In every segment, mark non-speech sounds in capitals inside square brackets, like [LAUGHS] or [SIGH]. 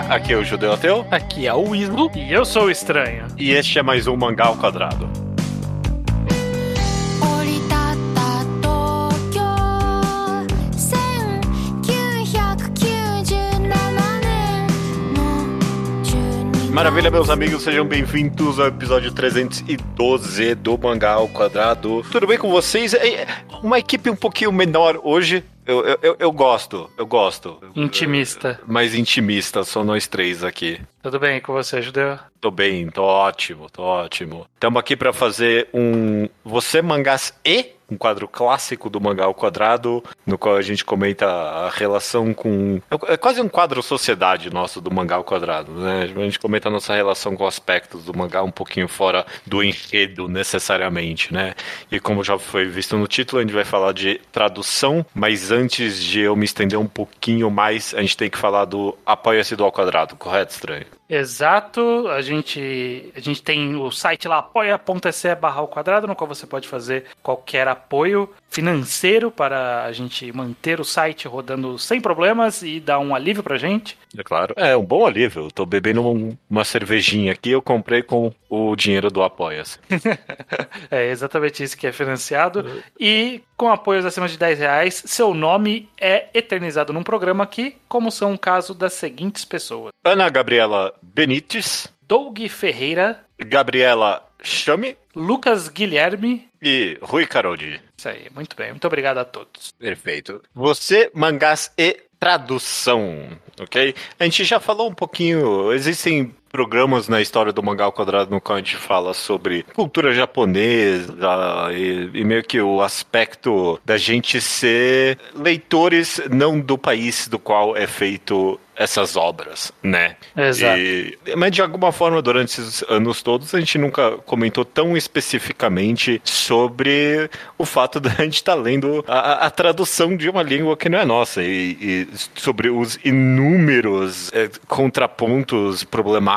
Aqui é o Judeu Ateu. Aqui é o Islo. E eu sou o Estranho. E este é mais um Mangá ao Quadrado. Maravilha, meus amigos, sejam bem-vindos ao episódio 312 do Mangá ao Quadrado. Tudo bem com vocês? É, é uma equipe um pouquinho menor hoje, eu, eu, eu, eu gosto, eu gosto. Intimista. Mais intimista, só nós três aqui. Tudo bem com você, Judeu? Tô bem, tô ótimo, tô ótimo. Estamos aqui para fazer um Você Mangás e um quadro clássico do Mangá ao Quadrado, no qual a gente comenta a relação com. É quase um quadro sociedade nosso do Mangá ao Quadrado, né? A gente comenta a nossa relação com aspectos do mangá um pouquinho fora do enredo necessariamente, né? E como já foi visto no título, a gente vai falar de tradução, mas antes de eu me estender um pouquinho mais, a gente tem que falar do Apoia-se do ao Quadrado, correto, estranho? Exato, a gente, a gente tem o site lá apoia.se barra ao quadrado, no qual você pode fazer qualquer apoio financeiro para a gente manter o site rodando sem problemas e dar um alívio pra gente. É claro. É um bom alívio. Eu tô bebendo um- uma cervejinha aqui, eu comprei com o dinheiro do Apoia-se. [LAUGHS] É exatamente isso que é financiado. E com apoios acima de 10 reais, seu nome é eternizado num programa aqui, como são o caso das seguintes pessoas: Ana Gabriela Benites, Doug Ferreira, Gabriela Chame Lucas Guilherme. E Rui Caroldi. Isso aí, muito bem. Muito obrigado a todos. Perfeito. Você, mangás e tradução, ok? A gente já falou um pouquinho, existem programas na história do Mangá ao Quadrado no qual a gente fala sobre cultura japonesa e, e meio que o aspecto da gente ser leitores não do país do qual é feito essas obras, né? Exato. E- mas de alguma forma, durante esses anos todos, a gente nunca comentou tão especificamente sobre o fato da gente estar lendo a, a- tradução de uma língua que não é nossa e, e sobre os inúmeros eh, contrapontos,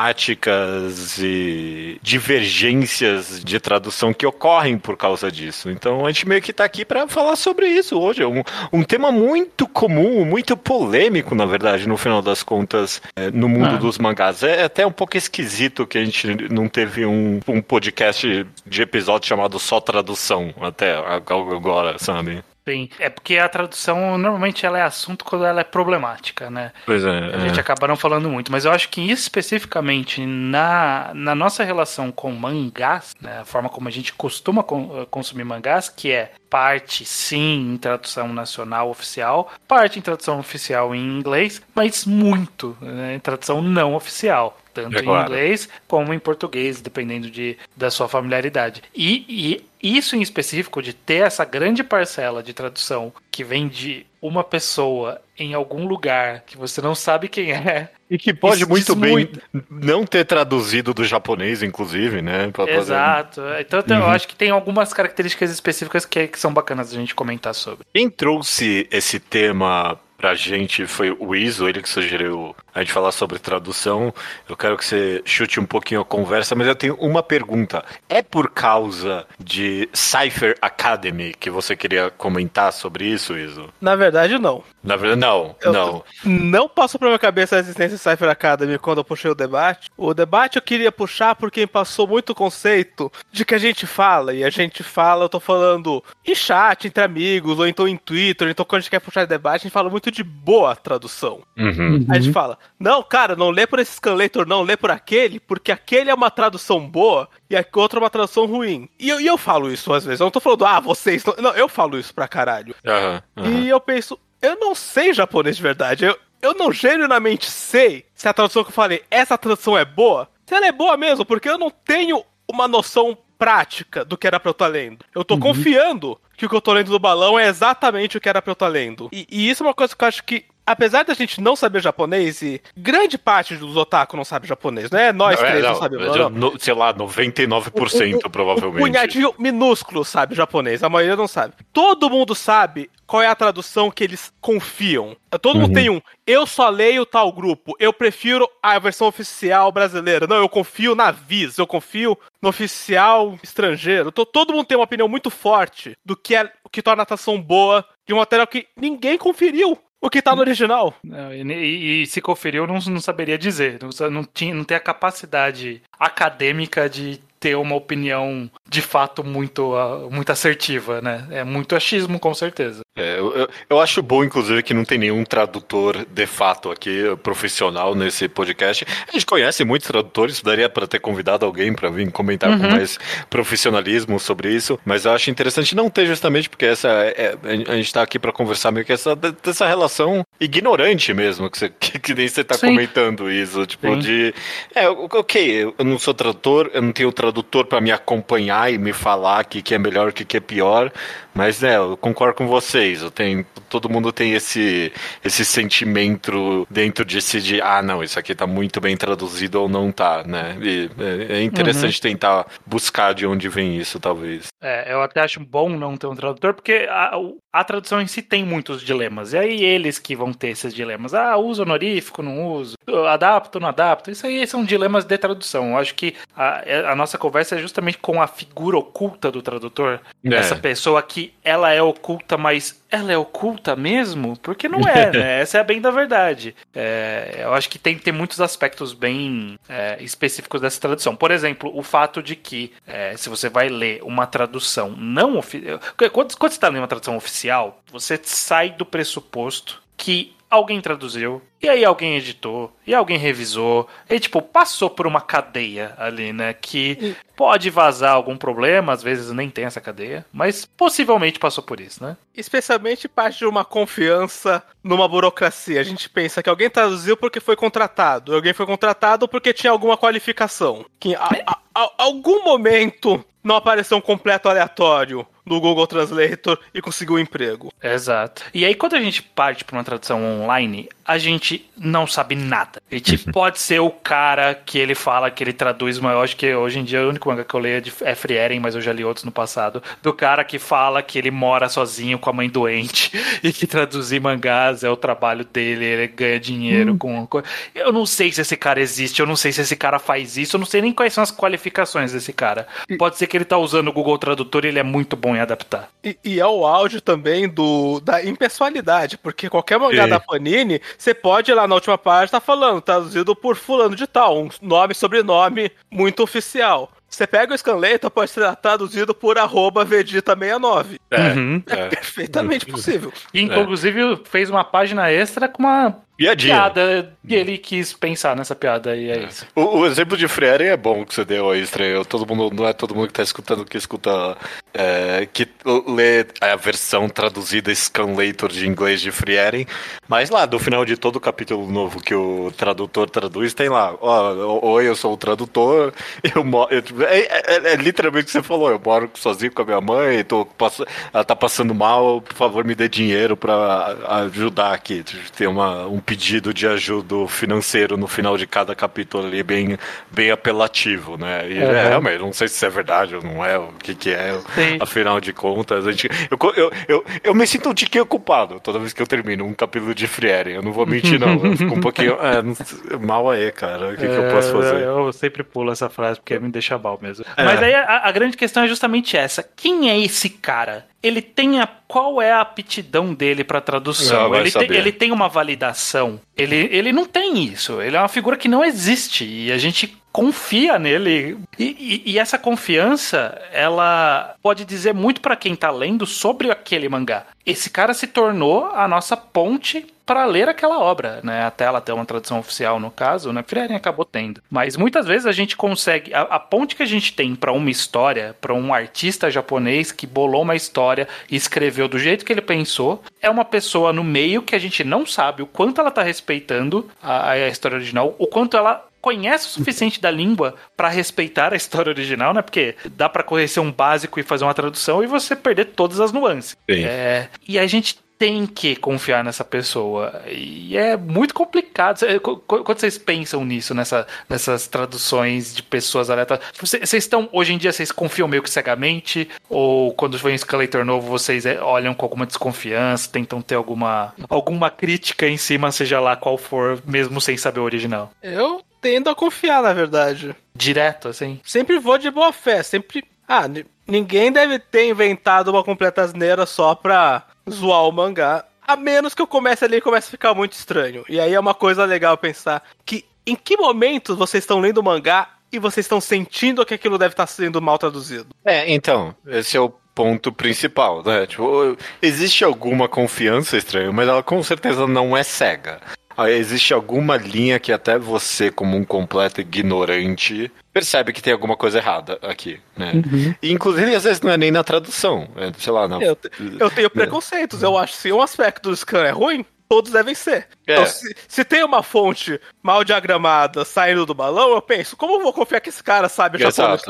problemáticas e divergências de tradução que ocorrem por causa disso. Então a gente meio que está aqui para falar sobre isso hoje. É um, um tema muito comum, muito polêmico, na verdade, no final das contas, eh, no mundo Ah. dos mangás. É até um pouco esquisito que a gente não teve um, um podcast de episódio chamado Só Tradução até agora, sabe? Sim, é porque a tradução normalmente ela é assunto quando ela é problemática, né? Pois é. A gente acaba não falando muito, mas eu acho que especificamente na, na nossa relação com mangás, né, a forma como a gente costuma eh, consumir mangás, que é parte sim em tradução nacional oficial, parte em tradução oficial em inglês, mas muito né, em tradução não oficial. Tanto É em claro. inglês como em português, dependendo de, da sua familiaridade. E, e isso em específico, de ter essa grande parcela de tradução que vem de uma pessoa em algum lugar que você não sabe quem é. E que pode muito bem muito. não ter traduzido do japonês, inclusive, né? pra fazer- Exato. Então eu acho que tem algumas características específicas que, que são bacanas a gente comentar sobre. Quem trouxe esse tema pra gente foi o Iso, ele que sugeriu a gente falar sobre tradução. Eu quero que você chute um pouquinho a conversa, mas eu tenho uma pergunta. É por causa de Cypher Academy que você queria comentar sobre isso, Iso? Na verdade, não. Na verdade, não, Eu- não. Não passou pra minha cabeça a existência do Cypher Academy quando eu puxei o debate. O debate eu queria puxar porque passou muito o conceito de que a gente fala, e a gente fala, eu tô falando em chat, entre amigos, ou então em Twitter, então quando a gente quer puxar debate, a gente fala muito de boa tradução. Uhum. A gente fala, não, cara, não lê por esse scanlator, não, lê por aquele, porque aquele é uma tradução boa e a outra é uma tradução ruim. E eu, e eu falo isso às vezes, eu não tô falando, ah, vocês. Não, não eu falo isso pra caralho. Aham, aham. E eu penso, eu não sei japonês de verdade. Eu, eu não genuinamente sei se a tradução que eu falei, essa tradução é boa. Se ela é boa mesmo, porque eu não tenho uma noção prática do que era pra eu estar lendo. Eu tô confiando que o que eu tô lendo do balão é exatamente o que era pra eu estar lendo. E, e isso é uma coisa que eu acho que. Apesar da gente não saber japonês, e grande parte dos otaku não sabe japonês, né? Nós É, três não, não, sabemos. não. no- sei lá, 99% Um- um- provavelmente. Um punhadinho minúsculo sabe japonês, a maioria não sabe. Todo mundo sabe qual é a tradução que eles confiam. Todo mundo tem um, eu só leio tal grupo, eu prefiro a versão oficial brasileira. Não, eu confio na Viz, eu confio no oficial estrangeiro. To- Todo mundo tem uma opinião muito forte do que é o que torna a tradução boa de um material que ninguém conferiu. O que tá no original? Não, e, e- e se conferiu, eu não, não saberia dizer. Não, não, tinha, não tem a capacidade acadêmica de ter uma opinião de fato muito, ah, muito assertiva, né? É muito achismo, com certeza. É, eu, eu- acho bom, inclusive, que não tem nenhum tradutor de fato aqui, profissional, nesse podcast. A gente conhece muitos tradutores, daria para ter convidado alguém para vir comentar com mais profissionalismo sobre isso, mas eu acho interessante não ter justamente porque essa é- é- a gente tá aqui para conversar meio que essa, dessa relação ignorante mesmo, que, você, [LAUGHS] que, que nem você tá Sim. comentando isso, tipo, Sim. de... É, ok, eu não sou tradutor, eu não tenho tradutor para me acompanhar e me falar o que, que é melhor, o que, que é pior, mas é, eu concordo com vocês. Eu tenho, todo mundo tem esse, esse sentimento dentro de si de ah, não, isso aqui tá muito bem traduzido ou não tá, né? E é, é interessante tentar buscar de onde vem isso, talvez. É, eu até acho bom não ter um tradutor, porque a, o- a tradução em si tem muitos dilemas. E aí eles que vão ter esses dilemas. Ah, uso honorífico, não uso. Adapto, não adapto. Isso aí são dilemas de tradução. Eu acho que a, a nossa conversa é justamente com a figura oculta do tradutor. É. Essa pessoa que ela é oculta, mas ela é oculta mesmo? Porque não é, né? [LAUGHS] Essa é a bem da verdade. É, eu acho que tem, tem muitos aspectos bem é, específicos dessa tradução. Por exemplo, o fato de que, é, se você vai ler uma tradução não oficial. Quando, quando você está lendo uma tradução oficial, você sai do pressuposto que alguém traduziu, e aí alguém editou, e alguém revisou, e tipo, passou por uma cadeia ali, né? Que pode vazar algum problema, às vezes nem tem essa cadeia, mas possivelmente passou por isso, né? Especialmente parte de uma confiança numa burocracia. A gente pensa que alguém traduziu porque foi contratado. Alguém foi contratado porque tinha alguma qualificação. Que a, a- a- algum momento não apareceu um completo aleatório no Google Translator e conseguiu um emprego. Exato. E aí, quando a gente parte para uma tradução online, a gente não sabe nada. A gente pode ser o cara que ele fala que ele traduz, mas eu acho que hoje em dia o único manga que eu leio é, de, é Free Eren, mas eu já li outros no passado. Do cara que fala que ele mora sozinho com a mãe doente [LAUGHS] e que traduzir mangás é o trabalho dele, ele ganha dinheiro com. com- Eu não sei se esse cara existe, eu não sei se esse cara faz isso, eu não sei nem quais são as qualificações desse cara. Pode ser que ele tá usando o Google Tradutor e ele é muito bom adaptar. E, e é o áudio também do da impessoalidade, porque qualquer mangá Sim. da Panini, você pode ir lá na última página tá falando, traduzido por fulano de tal, um nome sobrenome muito oficial. Você pega o Scanlator, pode ser traduzido por arroba Vegeta69. É, Uhum. é. Perfeitamente possível. E, Inclusive, fez uma página extra com uma Piadinha. piada e ele quis pensar nessa piada e é isso. O, o exemplo de Freire é bom que você deu aí, estranho. Todo mundo, não é todo mundo que tá escutando que escuta, é, que lê a versão traduzida Scanlator de inglês de Frieren, mas lá, do final de todo capítulo novo que o tradutor traduz, tem lá, ó, oi, eu sou o tradutor, eu moro, é, é- é literalmente o que você falou, eu moro sozinho com a minha mãe, tô, pass- ela tá passando mal, por favor me dê dinheiro pra ajudar aqui, ter uma, um pedido de ajuda financeiro no final de cada capítulo ali, bem, bem apelativo, né? E Uhum. é, realmente, não sei se isso é verdade ou não é, o que que é, Sim. afinal de contas, a gente, eu, eu, eu, eu me sinto um tiquinho culpado toda vez que eu termino um capítulo de Frieren, eu não vou mentir não, eu fico um pouquinho, [LAUGHS] é, mal aí, cara, o que, que eu posso fazer? É, Eu sempre pulo essa frase porque me deixa mal mesmo. Mas aí a, a grande questão é justamente essa. Quem é esse cara? Ele tem a. Qual é a aptidão dele Ah, tradução? vai ele, tem, ele tem uma validação. Ele, ele não tem isso. Ele é uma figura que não existe. E a gente confia nele. E, e- e essa confiança, ela pode dizer muito pra quem tá lendo sobre aquele mangá. Esse cara se tornou a nossa ponte para ler aquela obra, né? Até ela ter uma tradução oficial no caso, né? Frieren acabou tendo. Mas muitas vezes a gente consegue a, a ponte que a gente tem para uma história, para um artista japonês que bolou uma história e escreveu do jeito que ele pensou, é uma pessoa no meio que a gente não sabe o quanto ela tá respeitando a, a história original, o quanto ela conhece o suficiente da língua para respeitar a história original, né? Porque dá para conhecer um básico e fazer uma tradução e você perder todas as nuances. Sim. É, e a gente tem que confiar nessa pessoa. E é muito complicado. Quando vocês pensam nisso, nessa, nessas traduções de pessoas aleatórias, vocês vocês estão, hoje em dia, vocês confiam meio que cegamente? Ou quando vem um escalator novo, vocês é, olham com alguma desconfiança, tentam ter alguma, alguma crítica em cima, seja lá qual for, mesmo sem saber o original? Eu tendo a confiar, na verdade. Direto, assim? Sempre vou de boa fé, sempre. Ah, ni- ninguém deve ter inventado uma completa asneira só pra zoar o mangá. A menos que eu comece ali e comece a ficar muito estranho. E aí é uma coisa legal pensar que em que momento vocês estão lendo o mangá e vocês estão sentindo que aquilo deve estar sendo mal traduzido. É, então, esse é o ponto principal, né? Tipo, existe alguma confiança estranha, mas ela com certeza não é cega. Aí existe alguma linha que até você, como um completo ignorante, percebe que tem alguma coisa errada aqui, né? E, inclusive, às vezes não é nem na tradução, é, sei lá, na... Eu, eu tenho preconceitos. Eu acho que se um aspecto do scan é ruim, todos devem ser. É. Então, se, se tem uma fonte mal diagramada saindo do balão, eu penso, como eu vou confiar que esse cara sabe japonês?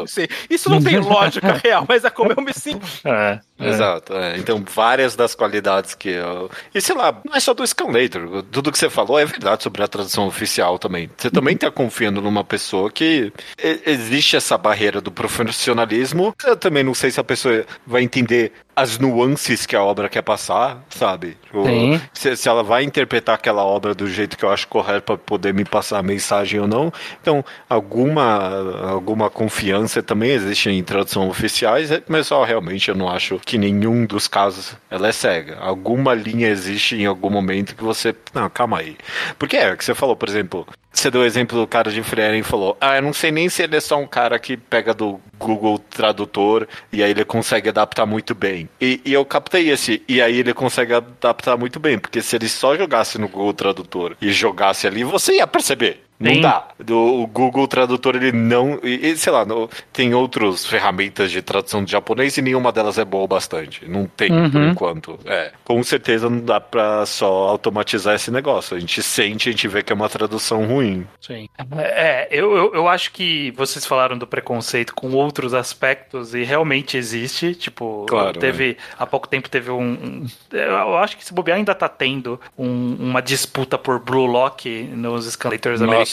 Isso não tem [LAUGHS] lógica real, mas é como eu me sinto. É, Exato, é. então várias das qualidades que eu... E sei lá, não é só do Scanlator, tudo que você falou é verdade sobre a tradução oficial também. Você também tá confiando numa pessoa que e- existe essa barreira do profissionalismo. Eu também não sei se a pessoa vai entender as nuances que a obra quer passar, sabe? Tipo, Sim. se, se ela vai interpretar aquela obra do jeito que eu acho correto para poder me passar a mensagem ou não. Então, alguma, alguma confiança também existe em tradução oficiais, é- mas só realmente eu não acho que nenhum dos casos ela é cega. Alguma linha existe em algum momento que você. Não, calma aí. Porque é o que você falou, por exemplo. Você deu o exemplo do cara de Freire e falou: Ah, eu não sei nem se ele é só um cara que pega do Google Tradutor e aí ele consegue adaptar muito bem. E, e eu captei esse, e aí ele consegue adaptar muito bem, porque se ele só jogasse no Google Tradutor e jogasse ali, você ia perceber. Não Sim. dá. Do- O Google Tradutor, ele não. E, sei lá, no- tem outras ferramentas de tradução de japonês e nenhuma delas é boa o bastante. Não tem, por Uhum. enquanto. É. Com certeza não dá pra só automatizar esse negócio. A gente sente, a gente vê que é uma tradução ruim. Sim. É, eu, eu, eu acho que vocês falaram do preconceito com outros aspectos e realmente existe. Tipo, Claro, teve. Há pouco tempo teve um. um- eu acho que se bobear ainda tá tendo um- uma disputa por Blue Lock nos escalators americanos.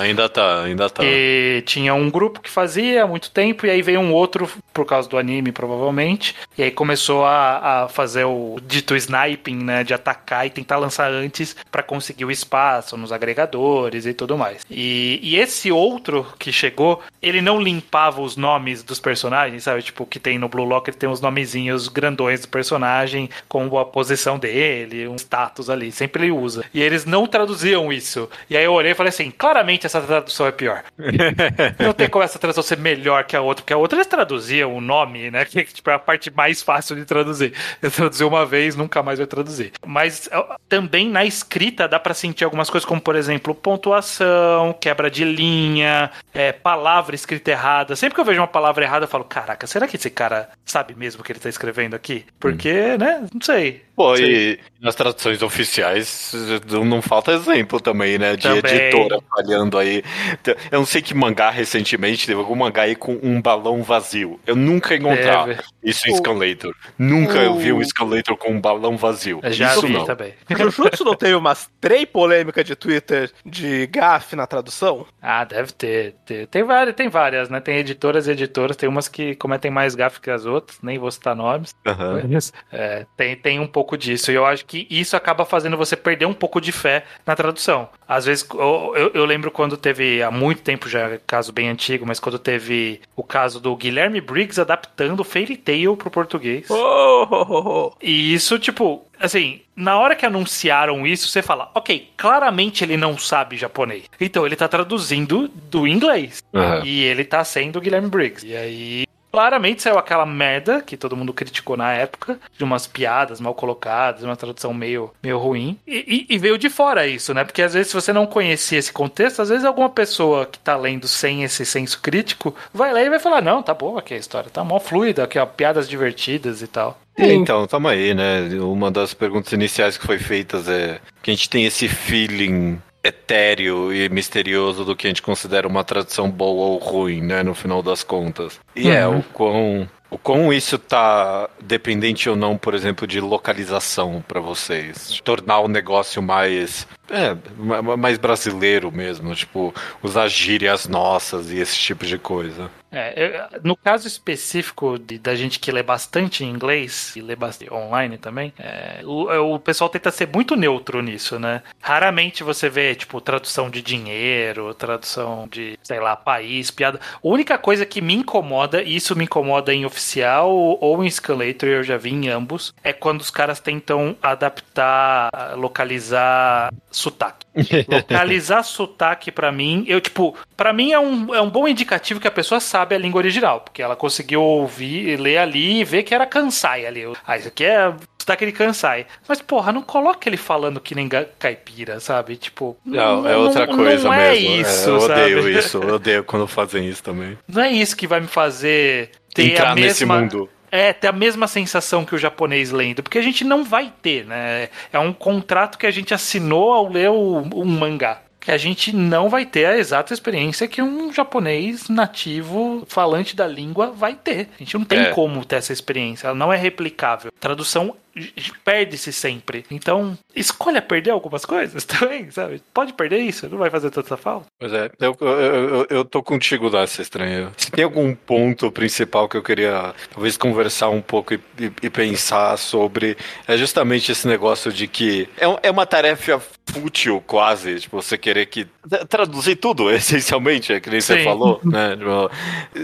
Ainda tá, ainda tá. E tinha um grupo que fazia há muito tempo, e aí veio um outro, por causa do anime, provavelmente. E aí começou a, a fazer o dito sniping, né? De atacar e tentar lançar antes pra conseguir o espaço nos agregadores e tudo mais. E, e esse outro que chegou, ele não limpava os nomes dos personagens, sabe? Tipo, que tem no Blue Lock, ele tem os nomezinhos grandões do personagem, com a posição dele, um status ali. Sempre ele usa. E eles não traduziam isso. E aí eu olhei e falei assim: claramente essa tradução é pior. [LAUGHS] Não tem como essa tradução ser melhor que a outra, porque a outra eles traduziam o nome, né? Que tipo, é a parte mais fácil de traduzir. Eu traduzi uma vez, nunca mais vai traduzir. Mas também na escrita dá pra sentir algumas coisas, como por exemplo, pontuação, quebra de linha, é, palavra escrita errada. Sempre que eu vejo uma palavra errada, eu falo: caraca, será que esse cara sabe mesmo o que ele tá escrevendo aqui? Porque, né? Não sei. Pô, e nas traduções oficiais não não falta exemplo também, né? De Também. editora falhando aí. Eu não sei que mangá recentemente teve algum mangá aí com um balão vazio. Eu nunca ia encontrar Teve. Isso em O- Scanlator. Nunca eu vi um o- Escalator com um balão vazio. Eu já isso vi não. também. [LAUGHS] Jujutsu não teve umas três polêmicas de Twitter de gafe na tradução? Ah, deve ter. ter. Tem, várias, tem várias, né? Tem editoras e editoras, tem umas que cometem mais gafe que as outras, nem vou citar nomes. Aham. É, tem, tem um pouco disso. E eu acho que isso acaba fazendo você perder um pouco de fé na tradução. Às vezes, eu, eu- eu lembro quando teve, há muito tempo já, caso bem antigo, mas quando teve o caso do Guilherme Briggs adaptando Fairy Tail pro português. Oh, oh, oh, oh. E isso, tipo, assim, na hora que anunciaram isso, você fala, ok, claramente ele não sabe japonês. Então ele tá traduzindo do inglês. Aham. E ele tá sendo o Guilherme Briggs. E aí. Claramente saiu aquela merda que todo mundo criticou na época, de umas piadas mal colocadas, uma tradução meio, meio ruim. E, e- e veio de fora isso, né? Porque às vezes, se você não conhecia esse contexto, às vezes alguma pessoa que tá lendo sem esse senso crítico vai lá e vai falar: Não, tá boa aqui a história, tá mó fluida, aqui, ó, piadas divertidas e tal. É, então, tamo aí, né? Uma das perguntas iniciais que foi feitas é que a gente tem esse feeling etéreo e misterioso do que a gente considera uma tradução boa ou ruim, né? No final das contas. E é, o quão, o quão isso tá dependente ou não, por exemplo, de localização pra vocês. Tornar o negócio mais É, ma- ma- mais brasileiro mesmo, tipo, usar gírias nossas e esse tipo de coisa. É, eu- no caso específico de- da gente que lê bastante em inglês e lê bastante online também, é, o, o pessoal tenta ser muito neutro nisso, né? Raramente você vê, tipo, tradução de dinheiro, tradução de, sei lá, país, piada. A única coisa que me incomoda, e isso me incomoda em oficial ou em Escalator, eu já vi em ambos, é quando os caras tentam adaptar, localizar sotaque. Localizar [LAUGHS] sotaque pra mim, eu tipo, pra mim é um, é um bom indicativo que a pessoa sabe a língua original, porque ela conseguiu ouvir, ler ali e ver que era Kansai ali. Ah, isso aqui é sotaque de Kansai. Mas porra, não coloca ele falando que nem caipira, sabe? Tipo, Não, é outra coisa não é mesmo. isso, eu sabe? odeio isso, eu odeio quando fazem isso também. Não é isso que vai me fazer ter Entrar a nesse mesma mundo. É, ter a mesma sensação que o japonês lendo, porque a gente não vai ter, né? É um contrato que a gente assinou ao ler o, um mangá. Que a gente não vai ter a exata experiência que um japonês nativo, falante da língua, vai ter. A gente não tem É. como ter essa experiência, ela não é replicável. Tradução perde-se sempre. Então, escolha perder algumas coisas [LAUGHS] também, sabe? Pode perder isso, não vai fazer tanta falta. Pois é, eu, eu, eu, eu tô contigo nessa estranha. Se tem algum ponto principal que eu queria talvez conversar um pouco e, e- e pensar sobre, é justamente esse negócio de que é, é uma tarefa fútil quase, tipo, você querer que tra- traduzir tudo, [LAUGHS] essencialmente, é que nem você Sim. falou, né? Tipo,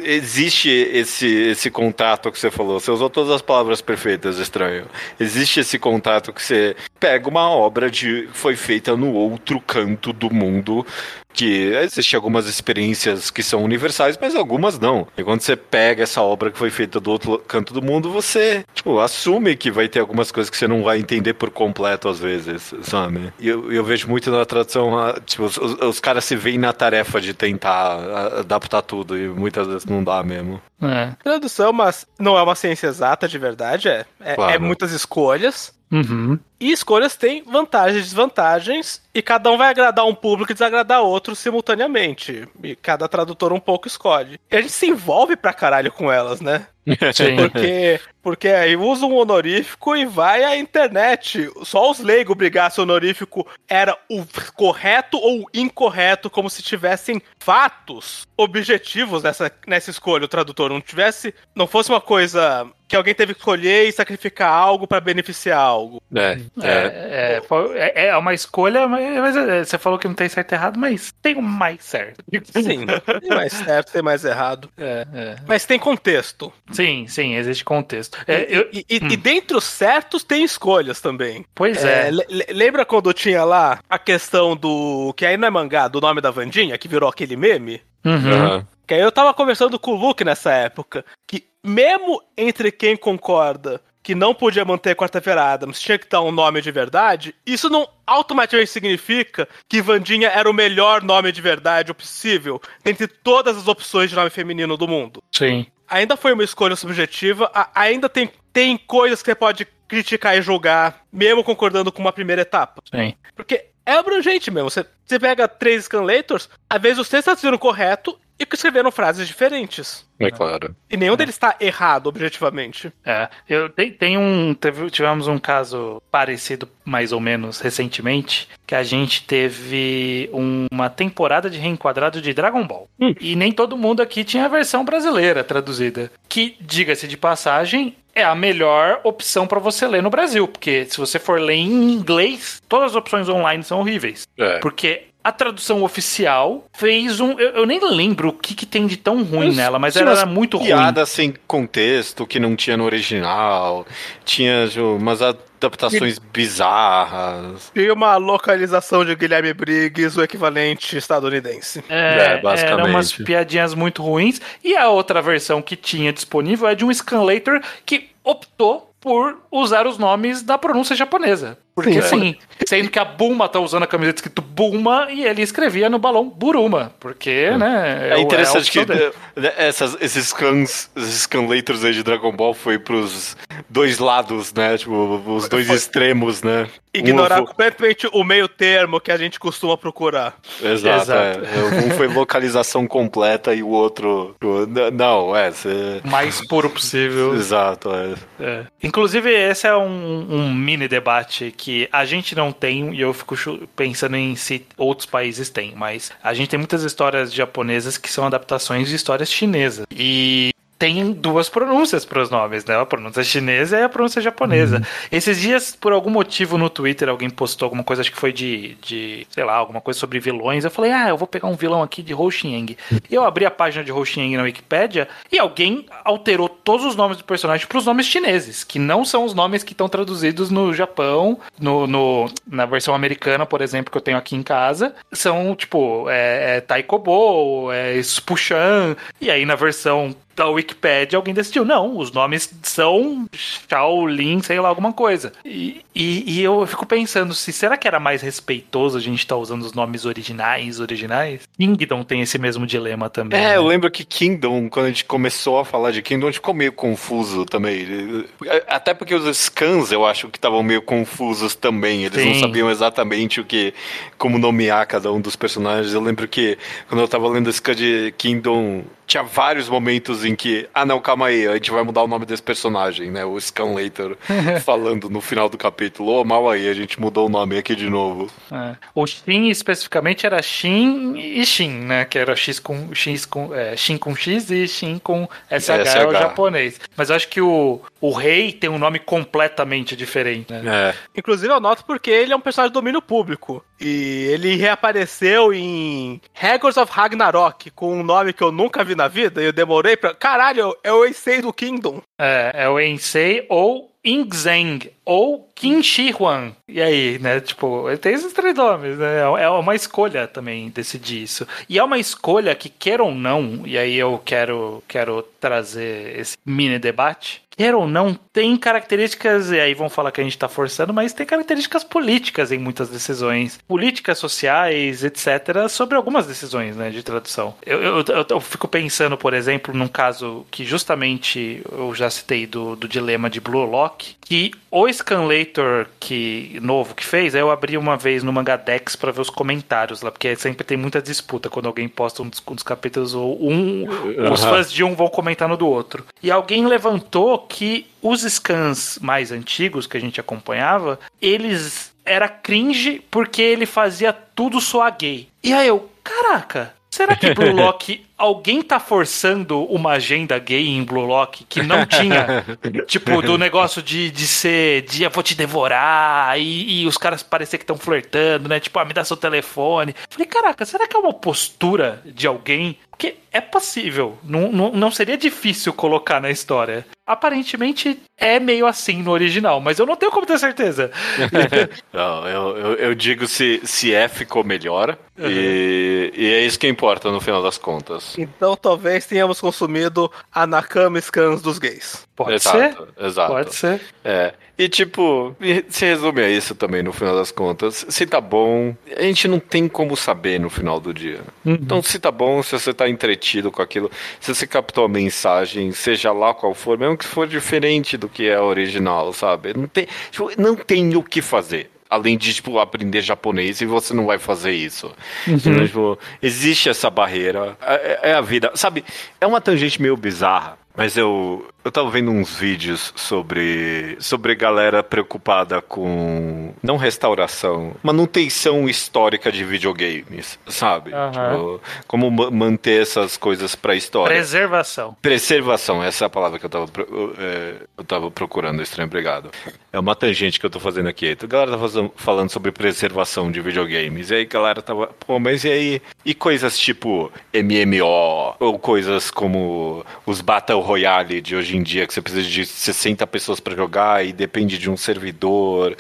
existe esse, esse contato que você falou, você usou todas as palavras perfeitas, estranho. Existe esse contato que você pega uma obra de foi feita no outro canto do mundo que existem algumas experiências que são universais, mas algumas não. E quando você pega essa obra que foi feita do outro canto do mundo, você, tipo, assume que vai ter algumas coisas que você não vai entender por completo às vezes, sabe? E eu, eu vejo muito na tradução, tipo, os, os- os caras se veem na tarefa de tentar adaptar tudo e muitas vezes não dá mesmo. É. Tradução, mas não é uma ciência exata de verdade, é. É, Claro. é muitas escolhas. Uhum. E escolhas têm vantagens e desvantagens, e cada um vai agradar um público e desagradar outro simultaneamente. E cada tradutor um pouco escolhe. E a gente se envolve pra caralho com elas, né? [LAUGHS] Porque, porque aí usa um honorífico e vai à internet. Só os leigos brigar se o honorífico era o correto ou incorreto, como se tivessem fatos objetivos nessa, nessa escolha, o tradutor. Não tivesse. Não fosse uma coisa que alguém teve que escolher e sacrificar algo pra beneficiar algo. É, é. É, é, é, é uma escolha, mas, é, você falou que não tem certo e errado, mas tem o mais certo. Sim, tem mais certo, tem mais errado. É, é. Mas tem contexto. Sim, sim, existe contexto. É, eu- E, e, e dentre os certos tem escolhas também. pois É, é. le- le- lembra quando tinha lá a questão do. Que aí não é mangá, do nome da Vandinha, que virou aquele meme? Uhum. Aham. Que aí eu tava conversando com o Luke nessa época. Que mesmo entre quem concorda que não podia manter Quarta-feira Adams, tinha que dar um nome de verdade, isso não automaticamente significa que Vandinha era o melhor nome de verdade possível dentre todas as opções de nome feminino do mundo. Sim. Ainda foi uma escolha subjetiva, ainda tem, tem coisas que você pode criticar e julgar, mesmo concordando com uma primeira etapa. Sim. Porque é abrangente mesmo. Você, você pega três scanlators, às vezes os três traduziram correto e escreveram frases diferentes. É claro. E nenhum deles está errado, objetivamente. É, eu tem, tem um teve- tivemos um caso parecido mais ou menos recentemente que a gente teve um- uma temporada de reenquadrado de Dragon Ball e nem todo mundo aqui tinha a versão brasileira traduzida que diga-se de passagem é a melhor opção para você ler no Brasil porque se você for ler em inglês todas as opções online são horríveis É. porque a tradução oficial fez um. Eu, eu nem lembro o que, que tem de tão ruim Mas nela, mas ela era muito ruim. Piada sem contexto, que não tinha no original. Tinha umas adaptações bizarras. E uma localização de Guilherme Briggs, o equivalente estadunidense. É, É, basicamente. Eram umas piadinhas muito ruins. E a outra versão que tinha disponível é de um Scanlator que optou por usar os nomes da pronúncia japonesa. Porque Sim. sim, sendo que a Bulma tá usando a camiseta escrito Bulma e ele escrevia no balão Buruma. Porque, né? É, o- interessante a opção que né, essas, esses scans, esses scanlators aí de Dragon Ball foi pros dois lados, né? Tipo, os dois Foi. extremos, né? Ignorar Um, completamente o meio termo que a gente costuma procurar. Exato, Exato. é. Um foi localização completa e o outro. o- Não, é. Cê... mais puro possível. Exato, é. É. Inclusive, esse é um, um mini debate que a gente não tem, e eu fico pensando em se outros países têm, mas a gente tem muitas histórias japonesas que são adaptações de histórias chinesas. E tem duas pronúncias para os nomes, né? A pronúncia chinesa e a pronúncia japonesa. Esses dias, por algum motivo no Twitter, alguém postou alguma coisa, acho que foi de, de sei lá, alguma coisa sobre vilões. Eu falei, ah, eu vou pegar um vilão aqui de Ho Xiang. E eu abri a página de Ho Xiang na Wikipédia e alguém alterou todos os nomes do personagem para os nomes chineses, que não são os nomes que estão traduzidos no Japão, no, no- na versão americana, por exemplo, que eu tenho aqui em casa. São, tipo, é, é Taikobo, é Spuchan, e aí na versão da Wikipédia alguém decidiu, não, os nomes são Shaolin, sei lá, alguma coisa. E, e, e eu fico pensando, se será que era mais respeitoso a gente estar usando os nomes originais, originais? Kingdom tem esse mesmo dilema também. É, né? eu lembro que Kingdom, quando a gente começou a falar de Kingdom, a gente ficou meio confuso também. Até porque os scans, eu acho que estavam meio confusos também. Eles não Sim. sabiam exatamente o que, como nomear cada um dos personagens. Eu lembro que quando eu tava lendo o scan de Kingdom, tinha vários momentos em que, ah não, calma aí, a gente vai mudar o nome desse personagem, né? O Scan Later [LAUGHS] falando no final do capítulo, ô, mal aí, a gente mudou o nome aqui de novo. É. O Shin especificamente era Shin e Shin, né? Que era X com X com é, Shin com X e Shin com SH, é o SH. japonês. Mas eu acho que o, o rei tem um nome completamente diferente, né? É. Inclusive eu noto porque ele é um personagem de domínio público. E ele reapareceu em Hagors of Ragnarok com um nome que eu nunca vi na vida. E eu demorei pra. Caralho, é o Eisei do Kingdom. É, é o Ensei ou Ingzeng ou Qin Shi Huang. E aí, né? Tipo, tem esses três nomes, né? É uma escolha também decidir isso. E é uma escolha que, queira ou não, e aí eu quero, quero trazer esse mini debate. Queira ou não, tem características, e aí vão falar que a gente tá forçando, mas tem características políticas em muitas decisões. Políticas sociais, etc., sobre algumas decisões, né, de tradução. Eu, eu, eu, eu fico pensando, por exemplo, num caso que justamente eu já citei do, do dilema de Blue Lock, que o Scanlator que, novo que fez, aí eu abri uma vez no Mangadex pra ver os comentários lá, porque sempre tem muita disputa quando alguém posta um dos, um dos capítulos, ou um, os fãs de um vão comentar no do outro. E alguém levantou que os scans mais antigos que a gente acompanhava, eles era cringe porque ele fazia tudo soar gay. E aí eu, caraca, será que [LAUGHS] Blue Lock alguém tá forçando uma agenda gay em Blue Lock que não [LAUGHS] tinha? tipo, do negócio de, de ser eu vou te devorar e, e os caras parecer que estão flertando, né? Tipo, ah, me dá seu telefone. Falei, caraca, será que é uma postura de alguém? Porque é possível. Não, não, não seria difícil colocar na história. Aparentemente é meio assim no original, mas eu não tenho como ter certeza. [LAUGHS] Não, eu, eu, eu digo se, se é, ficou melhor. E, e é isso que importa no final das contas. Então talvez tenhamos consumido a Nakama Scans dos gays. Pode exato, ser. Exato. Pode ser. É. E tipo, se resume a isso também no final das contas. Se tá bom, a gente não tem como saber no final do dia. Então, se tá bom, se você tá entretido com aquilo, se você captou a mensagem, seja lá qual for, mesmo que for diferente do que é original, sabe? Não tem, tipo, não tem o que fazer. Além de, tipo, aprender japonês e você não vai fazer isso. Então, tipo, existe essa barreira. É, é a vida. Sabe, é uma tangente meio bizarra. Mas eu, eu tava vendo uns vídeos sobre, sobre galera preocupada com, não restauração, manutenção histórica de videogames, sabe? Aham. Tipo, como ma- manter essas coisas pra história. Preservação. Preservação, essa é a palavra que eu tava, pro- é, eu tava procurando, estranho, obrigado. É uma tangente que eu tô fazendo aqui. A galera tá fazendo- falando sobre preservação de videogames. E aí a galera tava, pô, mas e aí? E coisas tipo MMO, ou coisas como os Battle Royale de hoje em dia, que você precisa de 60 pessoas pra jogar e depende de um servidor.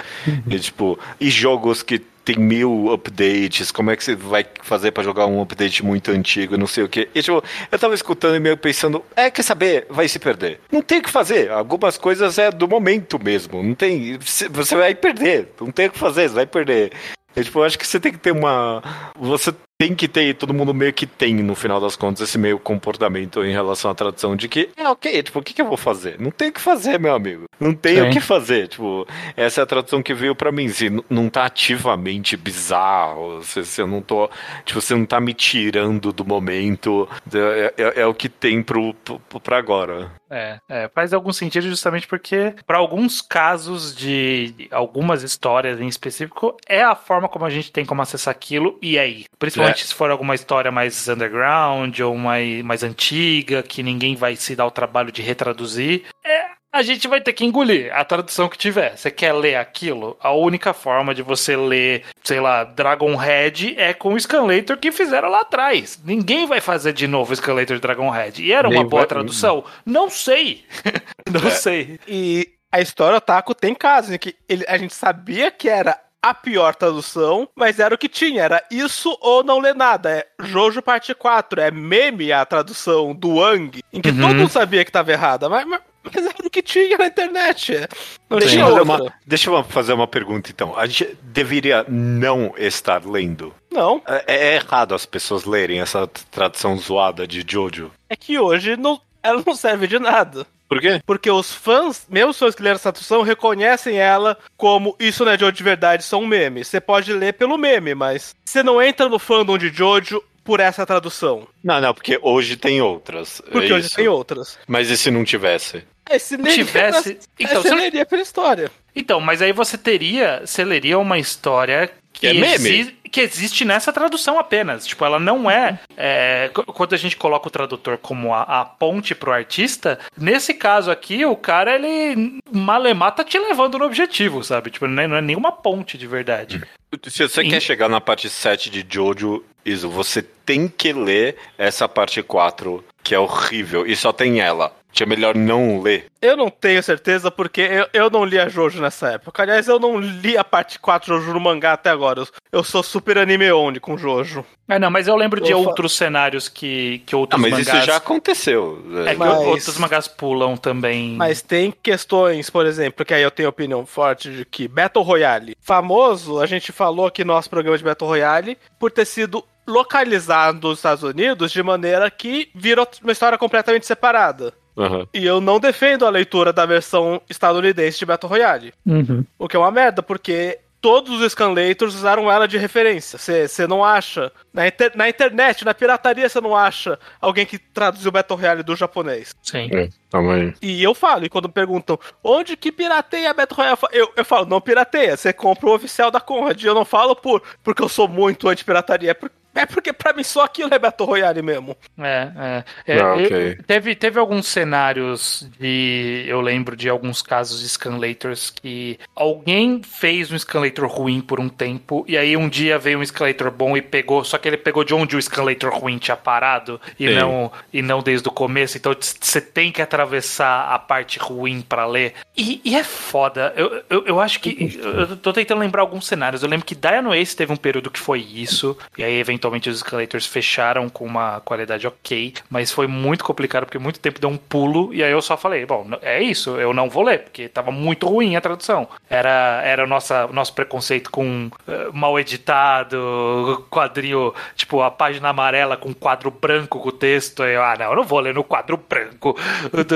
e tipo, e jogos que tem mil updates, como é que você vai fazer pra jogar um update muito antigo, não sei o que. E tipo, eu tava escutando e meio pensando, é, quer saber, vai se perder. Não tem o que fazer, algumas coisas é do momento mesmo, não tem, você vai perder, não tem o que fazer, você vai perder. E, tipo, eu acho que você tem que ter uma, você tem que ter, todo mundo meio que tem, no final das contas, esse meio comportamento em relação à tradução de que, é ok, tipo, o que, que eu vou fazer? Não tem o que fazer, meu amigo. Não tem Sim. o que fazer. Tipo, essa é a tradução que veio pra mim. Se não tá ativamente bizarro, se, se eu não tô. Tipo, você não tá me tirando do momento. É, é- é o que tem pro, pro, pra agora. É, é, faz algum sentido justamente porque, para alguns casos de algumas histórias em específico, é a forma como a gente tem como acessar aquilo e aí. Principalmente É. se for alguma história mais underground ou mais, mais antiga, que ninguém vai se dar o trabalho de retraduzir. É, a gente vai ter que engolir a tradução que tiver. Você quer ler aquilo? A única forma de você ler, sei lá, Dragonhead é com o Scanlator que fizeram lá atrás. Ninguém vai fazer de novo o Scanlator de Dragonhead. E era uma Nem boa vai- tradução? Não sei. [LAUGHS] Não É. sei. E a história Otaku tem casos em que ele- a gente sabia que era a pior tradução, mas era o que tinha. Era isso ou não ler nada. É Jojo parte 4. É meme a tradução do Wang, em que Uhum. todo mundo sabia que estava errada, mas, mas, mas era o que tinha na internet. é. Não Deixa tinha eu, uma, deixa eu fazer uma pergunta, então. A gente deveria não estar lendo. Não, É, é errado as pessoas lerem essa tradução zoada de Jojo. é que hoje não, ela não serve de nada. Por quê? Porque os fãs, mesmo os fãs que leram essa tradução, reconhecem ela como isso não é Jojo de verdade, são memes. Você pode ler pelo meme, mas você não entra no fandom de Jojo por essa tradução. Não, não, porque hoje tem outras. Porque é hoje isso. tem outras. Mas e se não tivesse? É, se leria tivesse- pela- então, é, você leria pela história. Então, mas aí você teria, você leria uma história que, é meme. exi- que existe nessa tradução apenas. Tipo, ela não é, é, qu- Quando a gente coloca o tradutor como a, a ponte pro artista, nesse caso aqui, o cara, ele malemar tá te levando no objetivo, sabe? Tipo, não é, não é nenhuma ponte de verdade. Se você Sim. quer chegar na parte 7 de Jojo, Iso, você tem que ler essa parte 4, que é horrível, e só tem ela. É melhor não ler. Eu não tenho certeza porque eu, eu não li a Jojo nessa época. Aliás, eu não li a parte 4 Jojo no mangá até agora. Eu, eu sou super anime only com Jojo. É, não, mas eu lembro de Eu fa- outros cenários que, que Ah, outros mas mangás... isso já aconteceu. É que Mas- outros mangás pulam também. Mas tem questões, por exemplo, que aí eu tenho opinião forte de que Battle Royale, famoso, a gente falou aqui no nosso programa de Battle Royale, por ter sido localizado nos Estados Unidos de maneira que vira uma história completamente separada. Aham. E eu não defendo a leitura da versão estadunidense de Battle Royale. Uhum. O que é uma merda, porque todos os scanlators usaram ela de referência. Você não acha. Na, inter- na internet, na pirataria, você não acha alguém que traduziu Battle Royale do japonês. Sim. É, aí. E eu falo, e quando perguntam onde que pirateia a Battle Royale, eu eu, eu falo, não pirateia, você compra o oficial da Conrad. E eu não falo por porque eu sou muito anti-pirataria, é, por- é porque pra mim só aquilo é Battle Royale mesmo. É, é. É, Ah, eu- ok. teve, teve alguns cenários de. Eu lembro de alguns casos de scanlators que alguém fez um scanlator ruim por um tempo, e aí um dia veio um scanlator bom e pegou, só que ele pegou de onde o scanlator ruim tinha parado e Sim. não, e não desde o começo, então você tem que atravessar a parte ruim pra ler. E, e é foda. Eu, eu, eu acho que. Eu tô tentando lembrar alguns cenários. Eu lembro que Diano Ace teve um período que foi isso, e aí eventualmente os escalators fecharam com uma qualidade ok, mas foi muito complicado porque muito tempo deu um pulo, e aí eu só falei: bom, é isso, eu não vou ler, porque tava muito ruim a tradução. Era, era o nossa, nosso preconceito com eh, mal editado, quadrinho, tipo, a página amarela com quadro branco com o texto. Eu, ah, não, eu não vou ler no quadro branco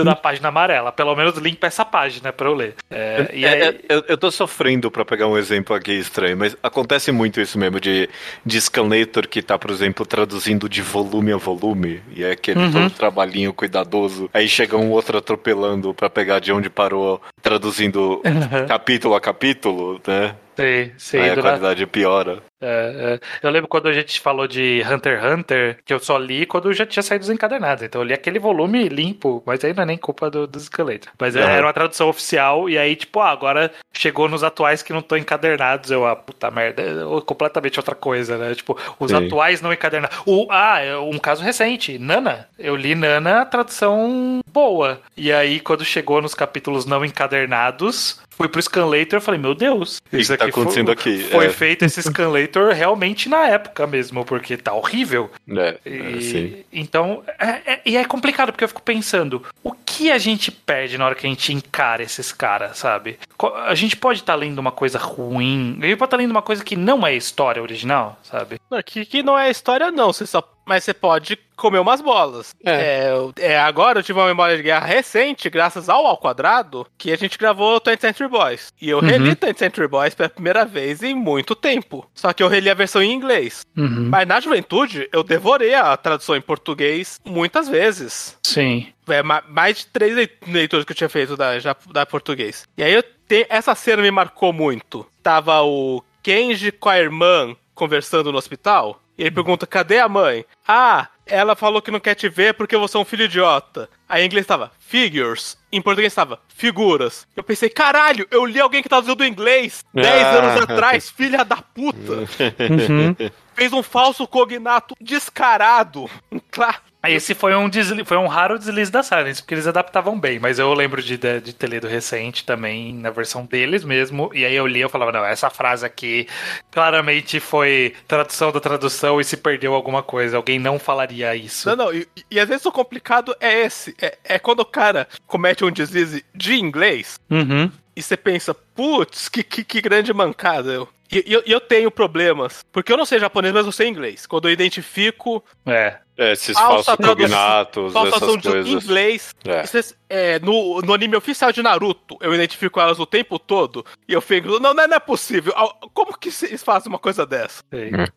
da [LAUGHS] página amarela. Pelo menos limpa essa página pra eu ler. É, e aí, É, é, eu, eu tô sofrendo pra pegar um exemplo aqui estranho, mas acontece muito isso mesmo de, de scanlator que tá, por exemplo, traduzindo de volume a volume, e é aquele Uhum. todo trabalhinho cuidadoso. Aí chega um outro atropelando pra pegar de onde parou, traduzindo capítulo a capítulo, né? Sei, sei, Aí a qualidade piora. É, é. Eu lembro quando a gente falou de Hunter x Hunter, que eu só li quando já tinha saído os encadernados. Então eu li aquele volume limpo, mas aí não é nem culpa do, do Esqueleto. Mas é, era uma tradução oficial, e aí, tipo, ah, agora chegou nos atuais que não estão encadernados. Eu, ah, puta merda, é completamente outra coisa, né? Tipo, os Sim. atuais não encadernados. O, ah, é um caso recente, Nana. Eu li Nana, a tradução boa. E aí, quando chegou nos capítulos não encadernados, fui pro Scanlator e falei, meu Deus, que tá acontecendo foi, aqui? Foi É. feito esse Scanlator realmente na época mesmo, porque tá horrível. É, E- é, sim. então, é, é- e é complicado, porque eu fico pensando, o que a gente perde na hora que a gente encara esses caras, sabe? A gente pode estar lendo uma coisa ruim, a gente pode estar lendo uma coisa que não é história original, sabe? Não, que, que não é história, não. Você só... Mas você pode comer umas bolas. É. eu- é, agora eu tive uma memória de guerra recente, graças ao Ao Quadrado, que a gente gravou 20th Century Boys. E eu reli 20th Century Boys pela primeira vez em muito tempo. Só que eu reli a versão em inglês. Mas na juventude, eu devorei a tradução em português muitas vezes. Sim. É, ma- mais de três leit- leituras que eu tinha feito da, já, da português. E aí eu te- essa cena me marcou muito. Tava o Kenji com a irmã conversando no hospital. E ele pergunta: cadê a mãe? Ah, ela falou que não quer te ver porque você é um filho idiota. Aí em inglês tava figures. Em português tava figuras. Eu pensei, caralho, eu li alguém que traduziu do inglês 10 Ah. anos atrás, filha da puta. [LAUGHS] Fez um falso cognato descarado. Cla- Aí Esse foi um, desli- foi um raro deslize da Silence, porque eles adaptavam bem, mas eu lembro de, de, de ter lido recente também, na versão deles mesmo, e aí eu li e eu falava, não, essa frase aqui claramente foi tradução da tradução e se perdeu alguma coisa, alguém não falaria isso. Não, não, e, e às vezes o complicado é esse. É, é quando o cara comete um deslize de inglês Uhum. e você pensa, putz, que, que, que grande mancada. Eu, e e eu, e eu tenho problemas, porque eu não sei japonês, mas eu sei inglês. Quando eu identifico É. É, esses falsos tradução- cognatos, essas de coisas. inglês, É. é- é, no, no anime oficial de Naruto, eu identifico elas o tempo todo, e eu fico, não, não, não é possível. Como que vocês fazem uma coisa dessa?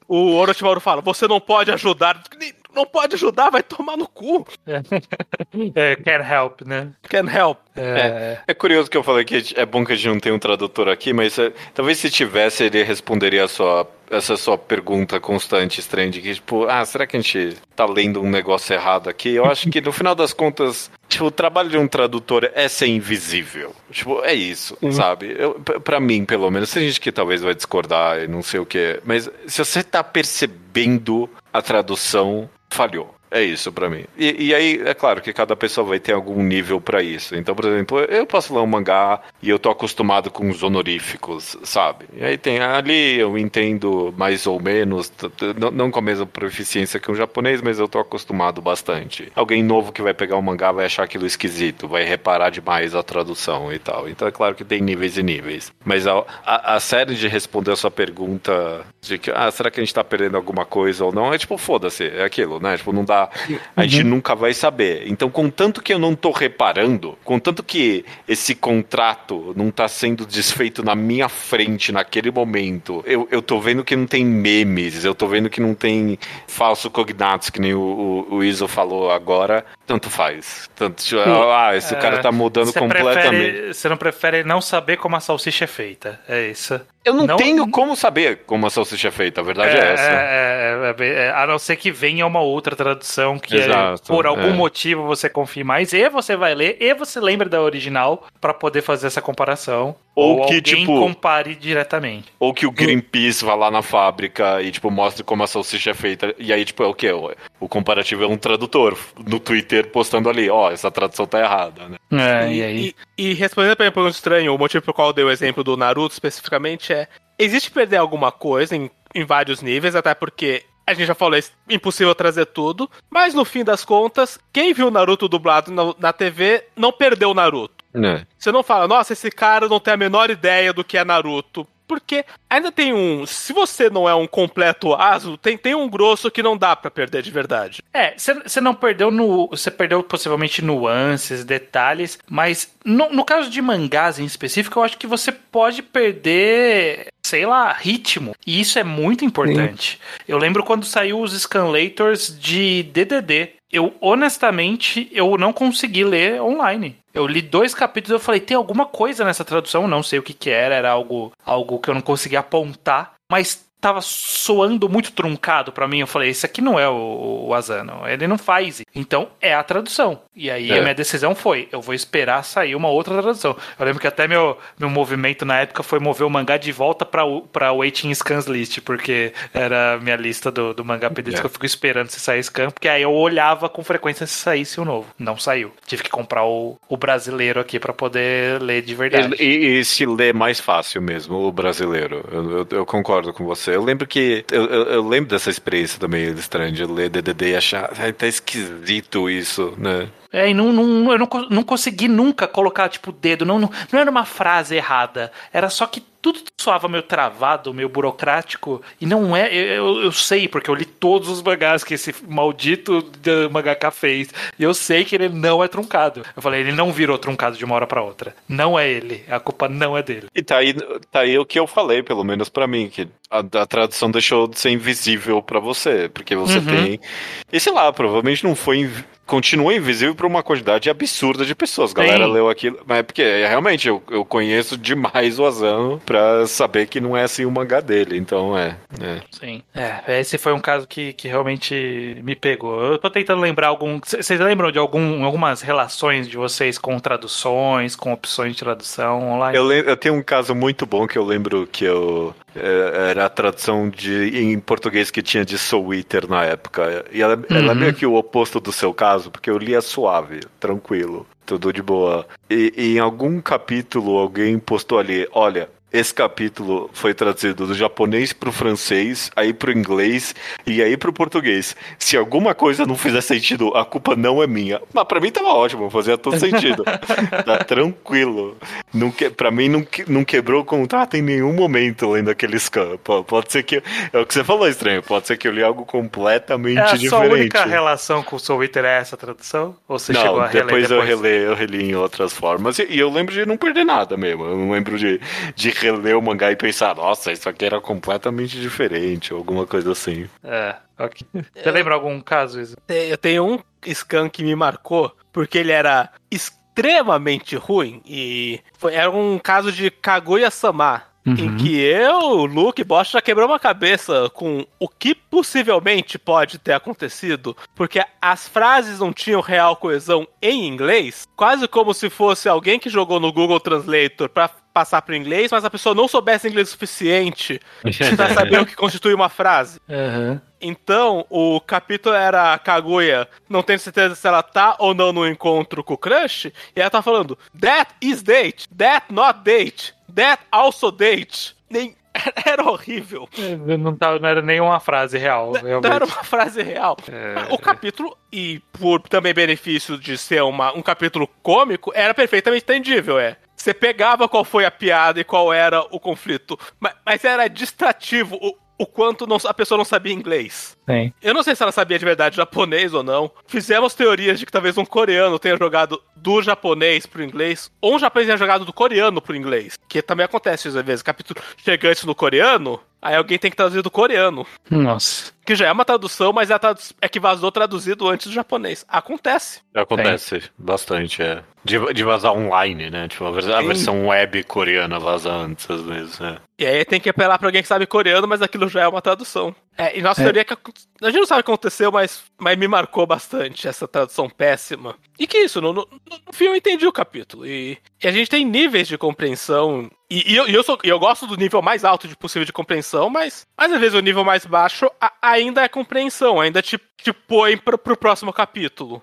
O Orochimaru fala, você não pode ajudar. Não pode ajudar, vai tomar no cu. É, [LAUGHS] can't help, né? Can help. É. É curioso que eu falei que é bom que a gente não tem um tradutor aqui, mas é, talvez se tivesse, ele responderia a sua, essa sua pergunta constante, estranha, de que, tipo, ah, será que a gente tá lendo um negócio errado aqui? Eu acho que no final das contas, tipo, o trabalho de um tradutor é ser invisível. Tipo, é isso, sabe? Eu, pra mim, pelo menos, tem gente que talvez vai discordar e não sei o que, mas se você tá percebendo a tradução, falhou. É isso pra mim. E, e aí, é claro que cada pessoa vai ter algum nível pra isso. Então, por exemplo, eu posso ler um mangá e eu tô acostumado com os honoríficos, sabe? E aí tem ali, eu entendo mais ou menos, não com a mesma proficiência que um japonês, mas eu tô acostumado bastante. Alguém novo que vai pegar um mangá vai achar aquilo esquisito, vai reparar demais a tradução e tal. Então é claro que tem níveis e níveis. Mas a, a, a série de responder a sua pergunta de que, ah, será que a gente tá perdendo alguma coisa ou não? É tipo, foda-se, é aquilo, né? Tipo, não dá. A gente nunca vai saber. Então, contanto que eu não tô reparando, contanto que esse contrato não tá sendo desfeito na minha frente naquele momento, eu, eu tô vendo que não tem memes, eu tô vendo que não tem falso cognatos, que nem o, o, o Iso falou agora, tanto faz. Tanto, tipo, ah, esse cara tá mudando Você completamente. prefere- Você não prefere não saber como a salsicha é feita, é isso. Eu não, Não- tenho como saber como a salsicha é feita, a verdade é, essa. é, é, é, a não ser que venha uma outra tradução que é, Exato, por algum é. motivo você confie mais, e você vai ler, e você lembra da original pra poder fazer essa comparação. Ou que, alguém tipo- compare diretamente. Ou que o Greenpeace vá lá na fábrica e, tipo, mostre como a salsicha é feita. E aí, tipo, é o quê? O, o comparativo é um tradutor no Twitter postando ali, ó, essa tradução tá errada, né? É, E, e aí? e- e respondendo pra minha pergunta estranha, o motivo pelo qual eu dei o exemplo do Naruto especificamente é: existe perder alguma coisa em, em vários níveis, até porque a gente já falou, é impossível trazer tudo, mas no fim das contas, quem viu o Naruto dublado na, na TV não perdeu o Naruto. É. Você não fala, nossa, esse cara não tem a menor ideia do que é Naruto. Porque ainda tem um. Se você não é um completo aso, tem, tem um grosso que não dá pra perder de verdade. É, você não perdeu no. Você perdeu possivelmente nuances, detalhes, mas no, no caso de mangás em específico, eu acho que você pode perder, sei lá, ritmo. E isso é muito importante. Eu lembro quando saiu os Scanlators de DDD. Eu, honestamente, eu não consegui ler online. Eu li dois capítulos e eu falei, tem alguma coisa nessa tradução, não sei o que que era, era algo, algo que eu não conseguia apontar, mas tava soando muito truncado pra mim. Eu falei, isso aqui não é o, o Asano, ele não faz. Então é a tradução. E aí É. a minha decisão foi: eu vou esperar sair uma outra tradução. Eu lembro que até meu, meu movimento na época foi mover o mangá de volta pra, o- pra Waiting Scans List, porque era a minha lista do, do mangá pedidos É. que eu fico esperando se sair scan, porque aí eu olhava com frequência se saísse o novo. Não saiu. Tive que comprar o, o brasileiro aqui pra poder ler de verdade. E, e- se lê mais fácil mesmo, o brasileiro. Eu, eu- eu concordo com você. Eu lembro que. Eu, eu- lembro dessa experiência também estranha de ler DDD e achar. Tá esquisito isso, né? É, e não, não, eu não, não consegui nunca colocar, tipo, o dedo. Não, não, não era uma frase errada. Era só que tudo soava meio travado, meio burocrático. E não é. Eu, eu sei, porque eu li todos os mangás que esse maldito da mangaka fez. E eu sei que ele não é truncado. Eu falei, ele não virou truncado de uma hora pra outra. Não é ele. A culpa não é dele. E tá aí, tá aí o que eu falei, pelo menos pra mim, que a, a tradução deixou de ser invisível pra você, porque você Uhum. tem. E sei lá, provavelmente não foi. Continua invisível pra uma quantidade absurda de pessoas. A galera Sim. leu aquilo. Mas é porque é, realmente eu, eu conheço demais o Asano pra saber que não é assim o mangá dele. Então é. é. Sim. É, esse foi um caso que, que realmente me pegou. Eu tô tentando lembrar algum. Vocês lembram de algum, algumas relações de vocês com traduções, com opções de tradução online? Eu, eu tenho um caso muito bom que eu lembro que eu é, era a tradução de em português que tinha de Soul Eater na época. E ela, ela é Uhum. meio que o oposto do seu caso, porque eu lia suave, tranquilo, tudo de boa. E, e em algum capítulo alguém postou ali, olha. Esse capítulo foi traduzido do japonês pro francês, aí pro inglês e aí pro português. Se alguma coisa não fizer sentido, a culpa não é minha. Mas pra mim tava ótimo, fazia todo sentido. [LAUGHS] tá tranquilo. Não que, pra mim não, que- não quebrou o contrato em nenhum momento lendo aquele scan. Pode ser que. É o que você falou, estranho. Pode ser que eu li algo completamente É a sua diferente. única relação com o Soul Eater é essa tradução? Ou você chegou Não, a reler depois, depois? eu reli, eu reli em outras formas. E, e eu lembro de não perder nada mesmo. Eu não lembro de, de reler o mangá e pensar, nossa, isso aqui era completamente diferente, ou alguma coisa assim. É, ok. Você lembra algum caso, Isa? Eu tenho um scan que me marcou, porque ele era extremamente ruim e foi, era um caso de Kaguya-sama. Em que eu, Luke e Bosch já quebrou uma cabeça com o que possivelmente pode ter acontecido, porque as frases não tinham real coesão em inglês, quase como se fosse alguém que jogou no Google Translator pra passar para inglês, mas a pessoa não soubesse inglês o suficiente pra [LAUGHS] saber o que constitui uma frase. Aham. Então, o capítulo era a Kaguya, não tenho certeza se ela tá ou não no encontro com o crush, e ela tá falando, that is date, that not date, that also date. Nem... [LAUGHS] Era horrível. Não, tá, não era nenhuma frase real, Não realmente. era uma frase real. É. O capítulo, e por também benefício de ser uma, um capítulo cômico, era perfeitamente entendível, é. Você pegava qual foi a piada e qual era o conflito, mas, mas era distrativo o, o quanto não- a pessoa não sabia inglês. Sim. Eu não sei se ela sabia de verdade japonês ou não. Fizemos teorias de que talvez um coreano tenha jogado do japonês pro inglês, ou um japonês tenha jogado do coreano pro inglês. Que também acontece às vezes. Capítulo chega antes no coreano, aí alguém tem que traduzir do coreano. Nossa. Que já é uma tradução, mas é, a tradu- é que vazou traduzido antes do japonês. Acontece. Acontece bastante, é. De, de vazar online, né? Tipo, a, vers- a Sim. versão web coreana vaza antes, às vezes, é. E aí tem que apelar pra alguém que sabe coreano, mas aquilo já é uma tradução. É, e nossa teoria é que a gente não sabe o que aconteceu, mas, mas me marcou bastante essa tradução péssima. E que isso, no, no, no fim eu entendi o capítulo. E, e a gente tem níveis de compreensão. E, e eu, eu, sou, eu gosto do nível mais alto de possível de compreensão, mas, mas às vezes o nível mais baixo a- ainda é compreensão, ainda te, te põe pro, pro próximo capítulo.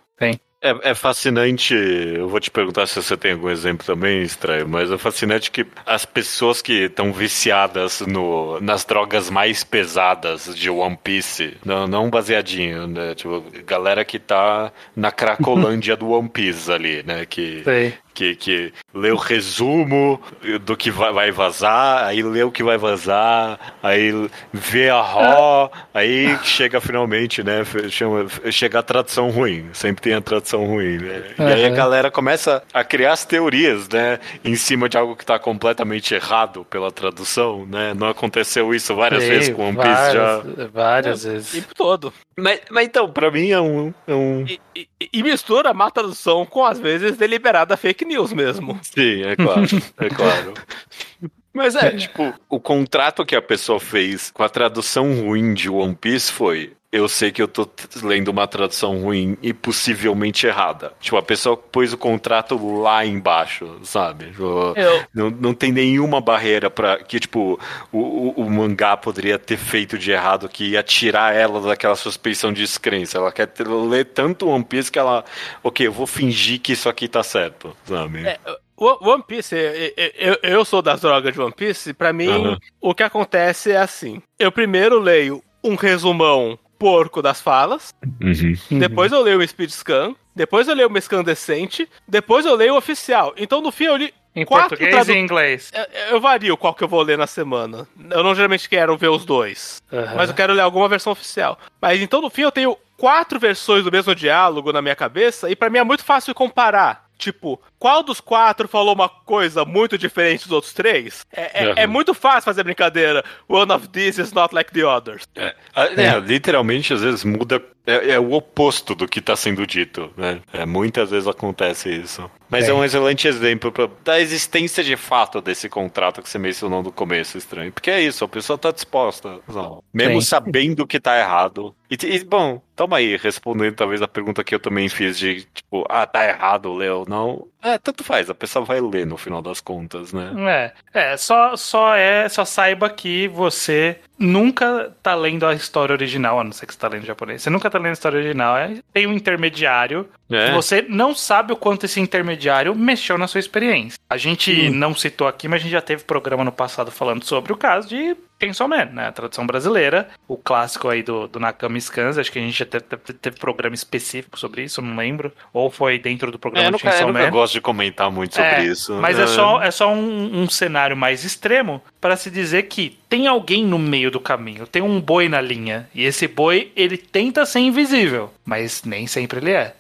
É, é fascinante, eu vou te perguntar se você tem algum exemplo também, estranho, mas é fascinante que as pessoas que estão viciadas no, nas drogas mais pesadas de One Piece, não, não baseadinho, né? Tipo, galera que tá na cracolândia [LAUGHS] do One Piece ali, né? Que, Sei. Que, que lê o resumo do que vai, vai vazar, aí lê o que vai vazar, aí vê a RAW, aí chega finalmente, né? Chama, chega a tradução ruim. Sempre tem a tradução ruim, né? E aí a galera começa a criar as teorias, né? Em cima de algo que tá completamente errado pela tradução, né? Não aconteceu isso várias vezes com One Piece já. várias, Várias O vezes. tempo todo. Mas, mas então, pra mim é um. É um... E, e- e mistura má tradução com, às vezes, deliberada fake news mesmo. Sim, é claro, é claro. [LAUGHS] Mas é, tipo, o contrato que a pessoa fez com a tradução ruim de One Piece foi: eu sei que eu tô lendo uma tradução ruim e possivelmente errada. Tipo, a pessoa pôs o contrato lá embaixo, sabe? Tipo, Não, não tem nenhuma barreira para que, tipo, o, o, o mangá poderia ter feito de errado que ia tirar ela daquela suspeição de descrença. Ela quer ter- ler tanto One Piece que ela, ok, eu vou fingir que isso aqui tá certo, sabe? É, One Piece, eu, eu, eu sou das drogas de One Piece, pra mim, Aham. o que acontece é assim. Eu primeiro leio um resumão porco das falas, Uhum. depois eu leio o Speed Scan, depois eu leio uma scan decente, depois eu leio o oficial. Então no fim eu li Em quatro português tradu- e em inglês. Eu- Eu vario qual que eu vou ler na semana. Eu não geralmente quero ver os dois. Aham. Mas eu quero ler alguma versão oficial. Mas então, no fim, eu tenho quatro versões do mesmo diálogo na minha cabeça, e pra mim é muito fácil comparar. Tipo, qual dos quatro falou uma coisa muito diferente dos outros três? É, é- Aham. é muito fácil fazer brincadeira. One of these is not like the others. É, é, literalmente, às vezes muda. É, é o oposto do que tá sendo dito, né? É, muitas vezes acontece isso. Mas é, um excelente exemplo pra, da existência de fato desse contrato que você mencionou no começo, estranho. Porque é isso, a pessoa tá disposta, sabe? mesmo sabendo que tá errado. E, e, bom, toma aí, respondendo talvez a pergunta que eu também fiz de, tipo, ah, tá errado, Leo, não. É, tanto faz, a pessoa vai ler no final das contas, né? É, é só, só é, só saiba que você nunca tá lendo a história original, a não ser que você tá lendo japonês. Você nunca tá lendo a história original. É, tem um intermediário. É. Você não sabe o quanto esse intermediário mexeu na sua experiência. A gente não citou aqui, mas a gente já teve programa no passado falando sobre o caso de Chainsaw Man, né? A tradução brasileira, o clássico aí do, do Nakami Scans. Acho que a gente já teve, programa específico sobre isso, eu não lembro. Ou foi dentro do É, programa eu nunca, eu Chainsaw nunca Man. gosto de comentar muito sobre É, isso. Mas é, só, é só um, um cenário mais extremo para se dizer que tem alguém no meio do caminho, tem um boi na linha. E esse boi, ele tenta ser invisível, mas nem sempre ele é.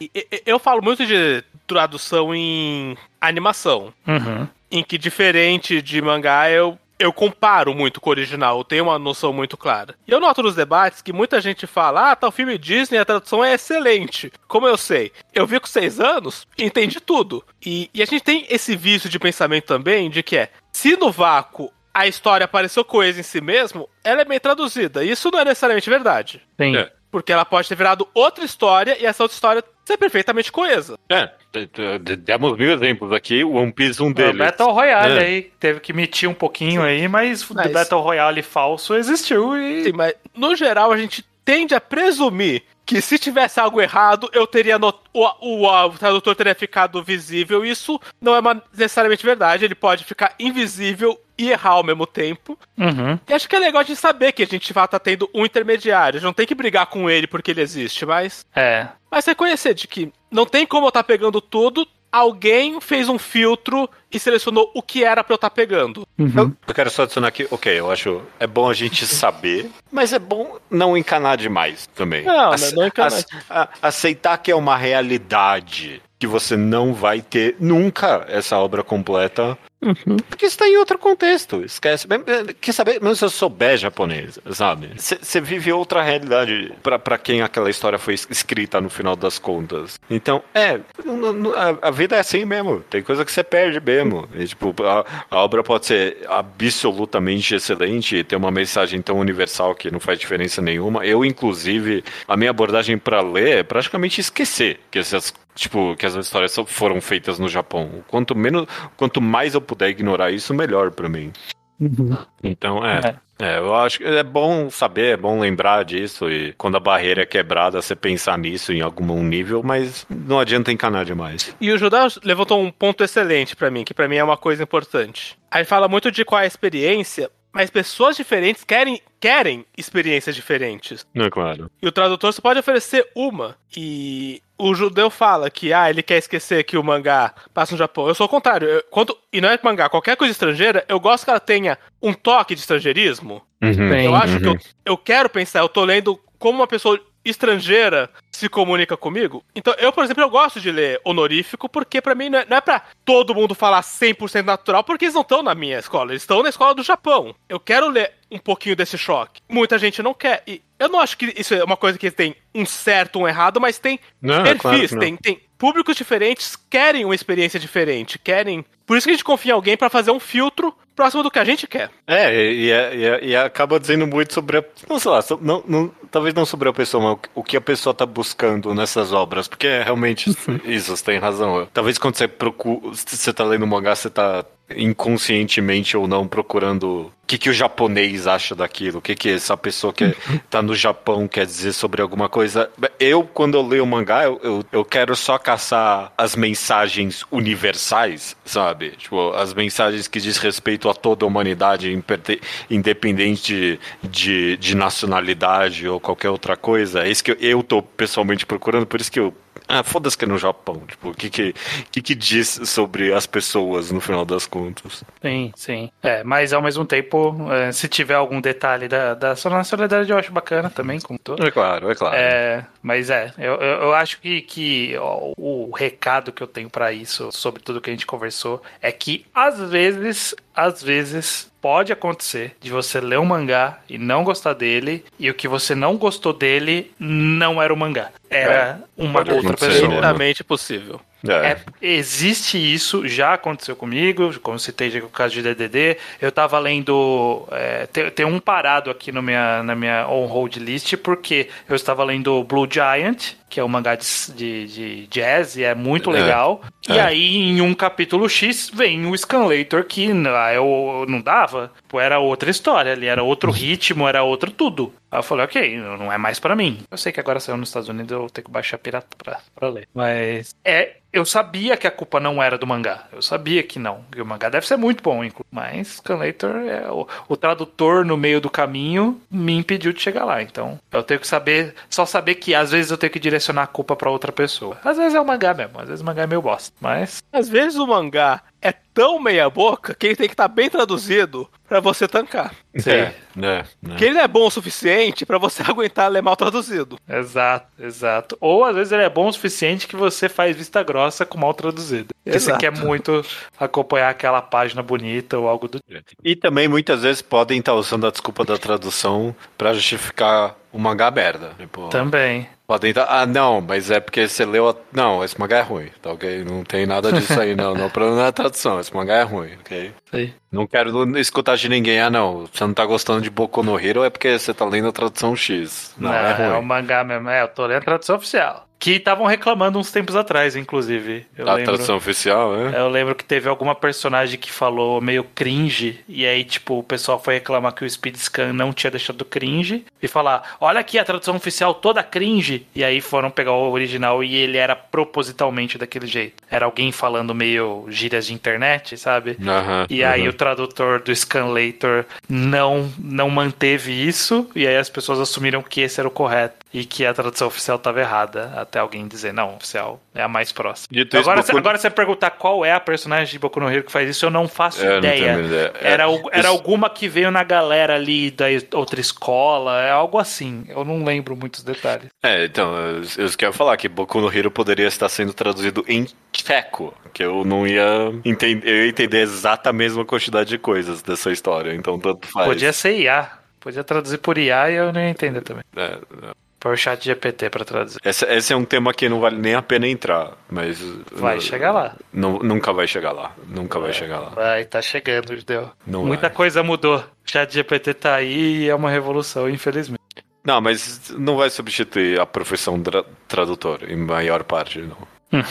Eu falo muito de tradução em animação. Uhum. em que diferente de mangá eu eu comparo muito com o original, eu tenho uma noção muito clara. E eu noto nos debates que muita gente fala, ah, tá o filme Disney, a tradução é excelente. Como eu sei? Eu vi com seis anos entendi tudo. E, e a gente tem esse vício de pensamento também, de que é, se no vácuo a história pareceu coesa em si mesmo, ela é bem traduzida. Isso não é necessariamente verdade. Sim. É. Porque ela pode ter virado outra história e essa outra história ser perfeitamente coesa. É, temos mil exemplos aqui, o One Piece um O deles. Battle Royale É. aí, teve que metir um pouquinho aí, mas, Mas- o Battle Royale falso existiu e... Sim, mas no geral a gente tende a presumir que se tivesse algo errado, eu teria not... o, o, o tradutor teria ficado visível. Isso não é necessariamente verdade. Ele pode ficar invisível e errar ao mesmo tempo. Uhum. E acho que é legal de saber que a gente fato tá tendo um intermediário. A gente não tem que brigar com ele porque ele existe, mas. É. Mas reconhecer de que não tem como eu estar pegando tudo. Alguém fez um filtro e selecionou o que era pra eu estar pegando. Eu, eu quero só adicionar aqui, ok, eu acho é bom a gente [LAUGHS] saber, mas é bom não encanar demais também. Não, Ace- não encanar. aceitar que é uma realidade, que você não vai ter nunca essa obra completa, porque está em outro contexto. Esquece. Quer saber, mesmo se eu souber japonês, sabe? Você vive outra realidade pra quem aquela história foi es- escrita no final das contas. Então, é, a, a vida é assim mesmo. Tem coisa que você perde mesmo. E, tipo, a, a obra pode ser absolutamente excelente e ter uma mensagem tão universal que não faz diferença nenhuma. Eu, inclusive, a minha abordagem pra ler é praticamente esquecer que essas tipo, que as histórias só foram feitas no Japão. Quanto menos, quanto mais eu puder ignorar isso, melhor pra mim. Então, é, é. eu acho que é bom saber, é bom lembrar disso e quando a barreira é quebrada, você pensar nisso em algum nível, mas não adianta encanar demais. E o Judá levantou um ponto excelente pra mim, que pra mim é uma coisa importante. Aí fala muito de qual é a experiência, mas pessoas diferentes querem, querem experiências diferentes. Não é claro. E o tradutor só pode oferecer uma. E o judeu fala que, ah, ele quer esquecer que o mangá passa no Japão. Eu sou o contrário. Eu, quando, e não é mangá, qualquer coisa estrangeira, eu gosto que ela tenha um toque de estrangeirismo. Bem, Eu acho que eu, eu quero pensar, eu tô lendo como uma pessoa estrangeira se comunica comigo. Então, eu, por exemplo, eu gosto de ler honorífico, porque pra mim não é, não é pra todo mundo falar 100% natural, porque eles não estão na minha escola, eles estão na escola do Japão. Eu quero ler um pouquinho desse choque. Muita gente não quer. E eu não acho que isso é uma coisa que tem um certo, um errado, mas tem Não, é claro perfis, que não. tem, tem públicos diferentes querem uma experiência diferente, querem. Por isso que a gente confia em alguém pra fazer um filtro próximo do que a gente quer. É, e, e- e acaba dizendo muito sobre a. Não sei lá, não, não- talvez não sobre a pessoa, mas o que a pessoa tá buscando nessas obras. Porque é realmente [LAUGHS] isso, você tem razão. Talvez quando você procura. Você tá lendo mangá, você tá inconscientemente ou não procurando o que, que o japonês acha daquilo, o que, que essa pessoa que [LAUGHS] tá no Japão quer dizer sobre alguma coisa. Eu, quando eu leio mangá, eu, eu, eu quero só caçar as mensagens universais, sabe? Tipo, as mensagens que diz respeito a toda a humanidade, independente de, de nacionalidade ou qualquer outra coisa. É isso que eu, eu tô pessoalmente procurando, por isso que eu. Ah, foda-se que é no Japão. Tipo, o que que, que que diz sobre as pessoas no final das contas? Sim, sim. É, mas ao mesmo tempo, é, se tiver algum detalhe da, da sua nacionalidade, eu acho bacana também, como todo. É claro, é claro. É, mas é, eu, eu, acho que, que o recado que eu tenho pra isso, sobre tudo que a gente conversou, é que às vezes, às vezes, pode acontecer de você ler um mangá e não gostar dele, e o que você não gostou dele não era o mangá. Era uma pode outra pessoa. Perfeitamente possível. É. É, existe isso, já aconteceu comigo, como citei já com o caso de DDD. Eu tava lendo. É, tem, tem um parado aqui no minha, na minha on-hold list, porque eu estava lendo Blue Giant, que é um mangá de, de, de jazz e é muito É. legal. E É. aí, em um capítulo X, vem o Scanlator, que ah, eu não dava. Pô, Era outra história ali, era outro ritmo, era outro tudo. Aí eu falei, ok, não é mais pra mim. Eu sei que agora saiu nos Estados Unidos, eu vou ter que baixar pirata pra, pra ler. Mas é, eu sabia que a culpa não era do mangá. Eu sabia que não. Que o mangá deve ser muito bom, inclusive. Mas Scanlator, é, o, o tradutor no meio do caminho me impediu de chegar lá. Então eu tenho que saber, só saber que às vezes eu tenho que direcionar a culpa pra outra pessoa. Às vezes é o mangá mesmo, às vezes o mangá é meio bosta. Mas Às vezes o mangá é tão meia boca que ele tem que estar bem traduzido pra você tancar. É, né, né. Que ele não é bom o suficiente pra você [LAUGHS] aguentar ler mal traduzido. Exato, exato. Ou às vezes ele é bom o suficiente que você faz vista grossa com mal traduzido. Porque você Exato. quer muito acompanhar aquela página bonita ou algo do tipo. E também muitas vezes podem estar usando a desculpa da tradução pra justificar o mangá merda. Tipo, Também. Estar. Ah, não, mas é porque você leu. A... Não, esse mangá é ruim, tá ok? Não tem nada disso aí, não. Não, o problema não é a tradução, esse mangá é ruim, ok? Sei. Não quero escutar de ninguém, ah, não. Você não tá gostando de Boku no Hero é porque você tá lendo a tradução X. Não, é é o ruim. mangá mesmo. É, eu tô lendo a tradução oficial. Que estavam reclamando uns tempos atrás, inclusive. Eu A lembro. tradução oficial, né? Eu lembro que teve alguma personagem que falou meio cringe, e aí, tipo, o pessoal foi reclamar que o Speed Scan não tinha deixado cringe, e falar, olha aqui a tradução oficial toda cringe, e aí foram pegar o original e ele era propositalmente daquele jeito. Era alguém falando meio gírias de internet, sabe? Aham, E aí aham. o tradutor do Scanlator não, não manteve isso, e aí as pessoas assumiram que esse era o correto, e que a tradução oficial estava errada, até alguém dizer, não, oficial é a mais próxima. Dito isso, Agora, Boku- agora você perguntar qual é a personagem de Boku no Hero que faz isso, eu não faço É, eu não ideia. ideia. É, Era, era isso- alguma que veio na galera ali da outra escola, é algo assim. Eu não lembro muitos detalhes. É, então, eu, eu quero falar que Boku no Hero poderia estar sendo traduzido em tcheco, que eu não ia entender, eu ia entender exata a mesma quantidade de coisas dessa história, então tanto faz. Podia ser IA. Podia traduzir por IA e eu não ia entender também. É, é. Por chat GPT pra traduzir. Esse, esse é um tema que não vale nem a pena entrar, mas... Vai uh, chegar lá. nu- nunca vai chegar lá, nunca vai chegar lá. Vai, tá chegando, Judeu. Não Muita vai. coisa mudou. Chat GPT tá aí e é uma revolução, infelizmente. Não, mas não vai substituir a profissão tra tradutor, em maior parte, não.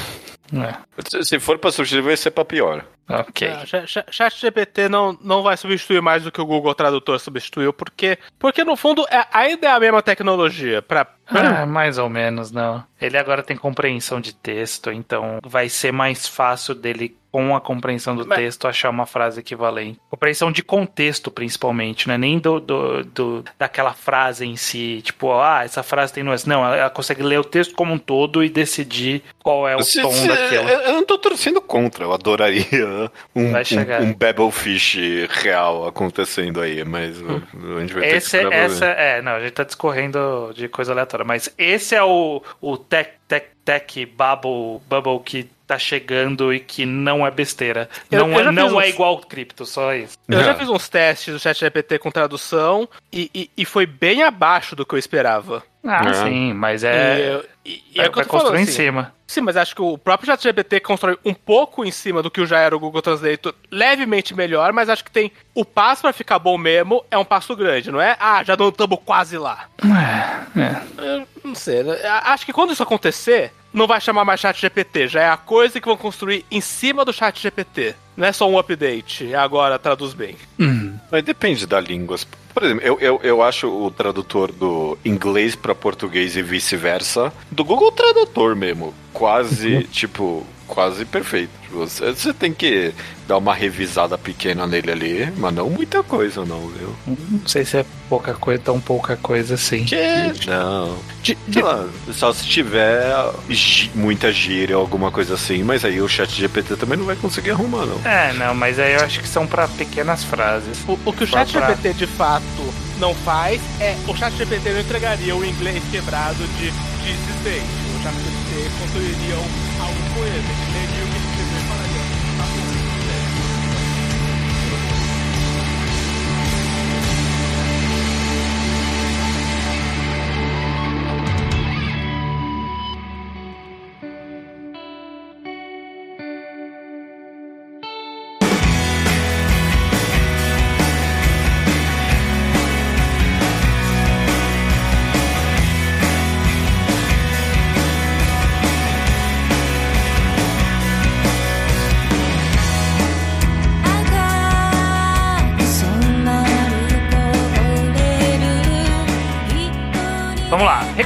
É. Se- for pra substituir, vai ser pra pior. Ok. Ah, Cha- cha- Chat GPT não, não vai substituir mais do que o Google Tradutor substituiu, porque, porque no fundo é, ainda é a mesma tecnologia. Pra, Ah, mais ou menos, não. Ele agora tem compreensão de texto, então vai ser mais fácil dele, com a compreensão do Mas- texto, achar uma frase equivalente. Compreensão de contexto, principalmente, não é nem do, do, do- daquela frase em si, tipo, ah, essa frase tem nuance. Não, ela, ela consegue ler o texto como um todo e decidir qual é o Se- tom se- daquilo. Eu eu não tô torcendo contra, eu adoraria [LAUGHS] um, um, um Babelfish real acontecendo aí, mas uh, a gente vai ter Esse, que esperar pra essa, é, não, a gente tá discorrendo de coisa aleatória, mas esse é o, o tech, tech, tech bubble, bubble que tá chegando e que não é besteira. Eu- não eu é, não fiz é uns- igual cripto, só isso. eu já Não. fiz uns testes do Chat GPT com tradução e, e, e foi bem abaixo do que eu esperava. Ah, É. sim, mas é. E, e, e vai é o que eu vai tô falando, construir em assim. cima. Sim, mas acho que o próprio ChatGPT constrói um pouco em cima do que já era o Google Translate, levemente melhor, mas acho que tem o passo pra ficar bom mesmo é um passo grande, não é? Ah, já não estamos quase lá. É, é. Eu não sei, né? Acho que quando isso acontecer, não vai chamar mais ChatGPT, já é a coisa que vão construir em cima do ChatGPT. Não é só um update, agora traduz bem. Hum. Mas depende da língua. Por exemplo, eu, eu, eu acho o tradutor do inglês pra português e vice-versa do Google Tradutor mesmo. Quase, tipo, quase perfeito. Você, você tem que dar uma revisada pequena nele ali, mas não muita coisa, não, viu? Não sei se é pouca coisa, tão pouca coisa assim. Que? Não. Sei lá, só se tiver muita gíria ou alguma coisa assim, mas aí o chat GPT também não vai conseguir arrumar, não. É, não, mas aí eu acho que são pra pequenas frases. O, o que o Pra- ChatGPT de fato não faz é. O ChatGPT não entregaria o inglês quebrado de de existente. O ChatGPT construiria um- algo coerente.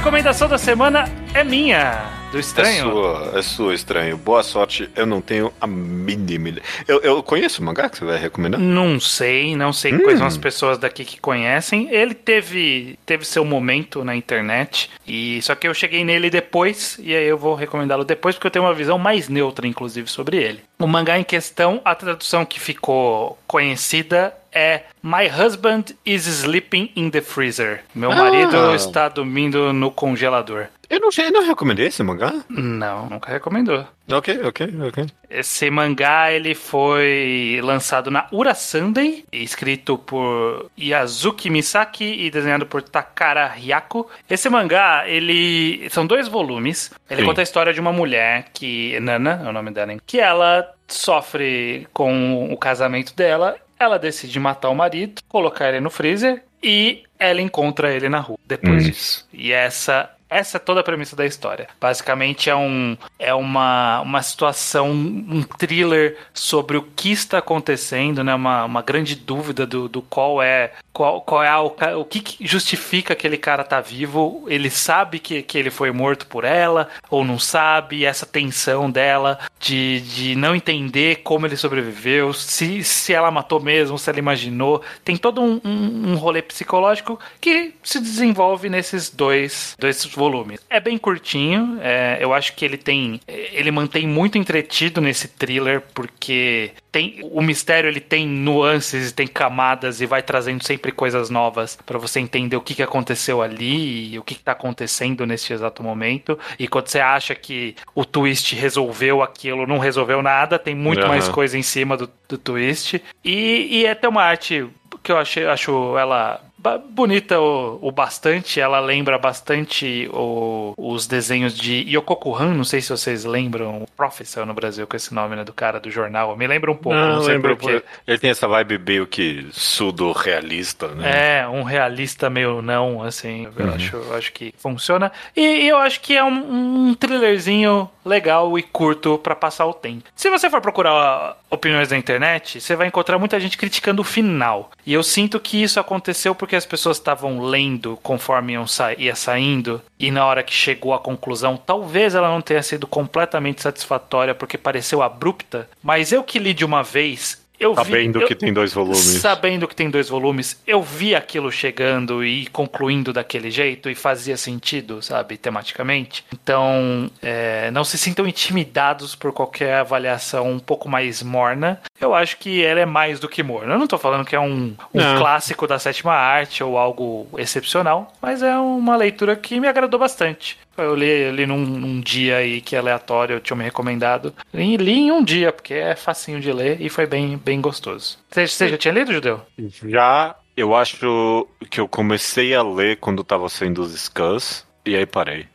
Recomendação da semana é minha, do É estranho. sua, é sua, estranho. Boa sorte, eu não tenho a mínima. Eu, eu conheço o mangá que você vai recomendar? Não sei, não sei quais são as pessoas daqui que conhecem. Ele teve, teve seu momento na internet, e só que eu cheguei nele depois, e aí eu vou recomendá-lo depois, porque eu tenho uma visão mais neutra, inclusive, sobre ele. O mangá em questão, a tradução que ficou conhecida é My husband is sleeping in the freezer. Meu Ah. marido está dormindo no congelador. Eu não, eu não recomendei esse mangá? Não, nunca recomendou. Ok, ok, ok. Esse mangá ele foi lançado na Ura Sunday, escrito por Yazuki Misaki e desenhado por Takara Hyako. Esse mangá, ele são dois volumes. Ele Sim. conta a história de uma mulher que Nana, é o nome dela, hein? que ela sofre com o casamento dela. Ela decide matar o marido, colocar ele no freezer e ela encontra ele na rua depois Hum. disso. E essa essa é toda a premissa da história. Basicamente é, um, é uma, uma situação, um thriller sobre o que está acontecendo, né? Uma, uma grande dúvida do, do qual é qual, qual é a, o, que justifica aquele cara tá vivo. Ele sabe que, que ele foi morto por ela ou não sabe. Essa tensão dela de, de não entender como ele sobreviveu, se, se ela matou mesmo, se ela imaginou. Tem todo um, um, um rolê psicológico que se desenvolve nesses dois, dois volumes. É bem curtinho, é, eu acho que ele tem. Ele mantém muito entretido nesse thriller, porque tem o mistério ele tem nuances, tem camadas e vai trazendo sempre coisas novas pra você entender o que, que aconteceu ali e o que, que tá acontecendo neste exato momento. E quando você acha que o twist resolveu aquilo, não resolveu nada, tem muito Aham. mais coisa em cima do, do twist. E, e é até uma arte que eu achei, acho ela bonita o, o bastante, ela lembra bastante o- os desenhos de Yoko Han, não sei se vocês lembram, o Professor no Brasil com esse nome né, do cara do jornal, me lembra um pouco, não, Não, sei lembro. porquê. Ele tem essa vibe meio que sudo-realista, né? É, um realista meio não, assim, eu Uhum. acho, eu acho que funciona. E, e eu acho que é um, um thrillerzinho legal e curto pra passar o tempo. Se você for procurar opiniões na internet, você vai encontrar muita gente criticando o final. E eu sinto que isso aconteceu porque as pessoas estavam lendo conforme sa ia saindo, e na hora que chegou à conclusão, talvez ela não tenha sido completamente satisfatória porque pareceu abrupta, mas eu que li de uma vez. Eu vi, Sabendo eu- que tem dois volumes. Sabendo que tem dois volumes, eu vi aquilo chegando e concluindo daquele jeito e fazia sentido, sabe, tematicamente. Então, é, não se sintam intimidados por qualquer avaliação um pouco mais morna. Eu acho que ela é mais do que morna. Eu não tô falando que é um, um clássico da sétima arte ou algo excepcional, mas é uma leitura que me agradou bastante. Eu li, eu li num, num dia aí que é aleatório, eu tinha me recomendado. E li em um dia, porque é facinho de ler e foi bem, bem gostoso. Você, já tinha lido, Judeu? Já eu acho que eu comecei a ler quando tava saindo os scans. E aí parei.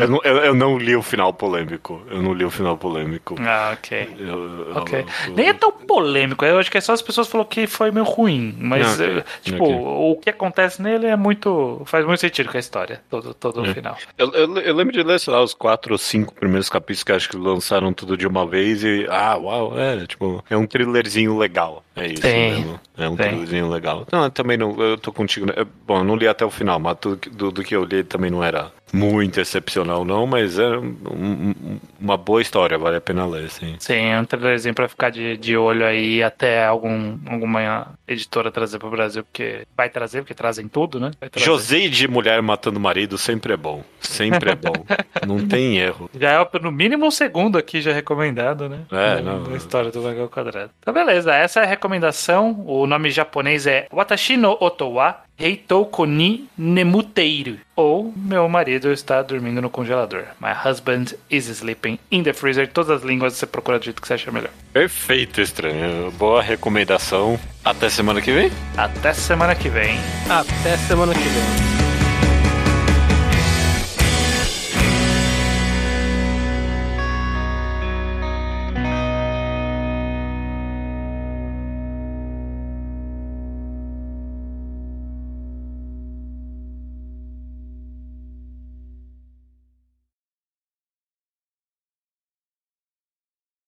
Eu, não, eu, eu não li o final polêmico. Eu não li o final polêmico. Ah, ok. Eu- eu- Ok. eu- Nem é tão polêmico, eu acho que é só as pessoas falaram que foi meio ruim. Mas, Ah, eh, tipo, Ok. o que acontece nele é muito. faz muito sentido com a história, todo, todo o É. final. Eu, eu- eu lembro de ler, sei lá, os quatro ou cinco primeiros capítulos que acho que lançaram tudo de uma vez e. Ah, uau, é, tipo, é um thrillerzinho legal. É isso Sim. mesmo. É um Sim. thrillerzinho legal. Não, eu também não. Eu tô contigo. né? Bom, eu não li até o final, mas tudo que- do, do que eu li também não era muito excepcional, não, mas é um- um- uma boa história, vale a pena ler, sim. Sim, é um trailerzinho pra ficar de, de olho aí até algum, alguma editora trazer pro Brasil, porque vai trazer, porque trazem tudo, né? José de mulher matando marido sempre é bom. Sempre é bom. [LAUGHS] não tem erro. Já é no mínimo um segundo aqui já recomendado, né? É, não. Da história do Vagão Quadrado. Então, beleza. Essa é a recomendação. O nome japonês é Watashi no Otowa Heitouko ni Nemuteiru. Ou Meu marido está dormindo no congelador. My husband is sleeping in the freezer. Todas as línguas você procura do jeito que você acha melhor. Perfeito, estranho. Boa recomendação. Até semana que vem. Até semana que vem. Até semana que vem.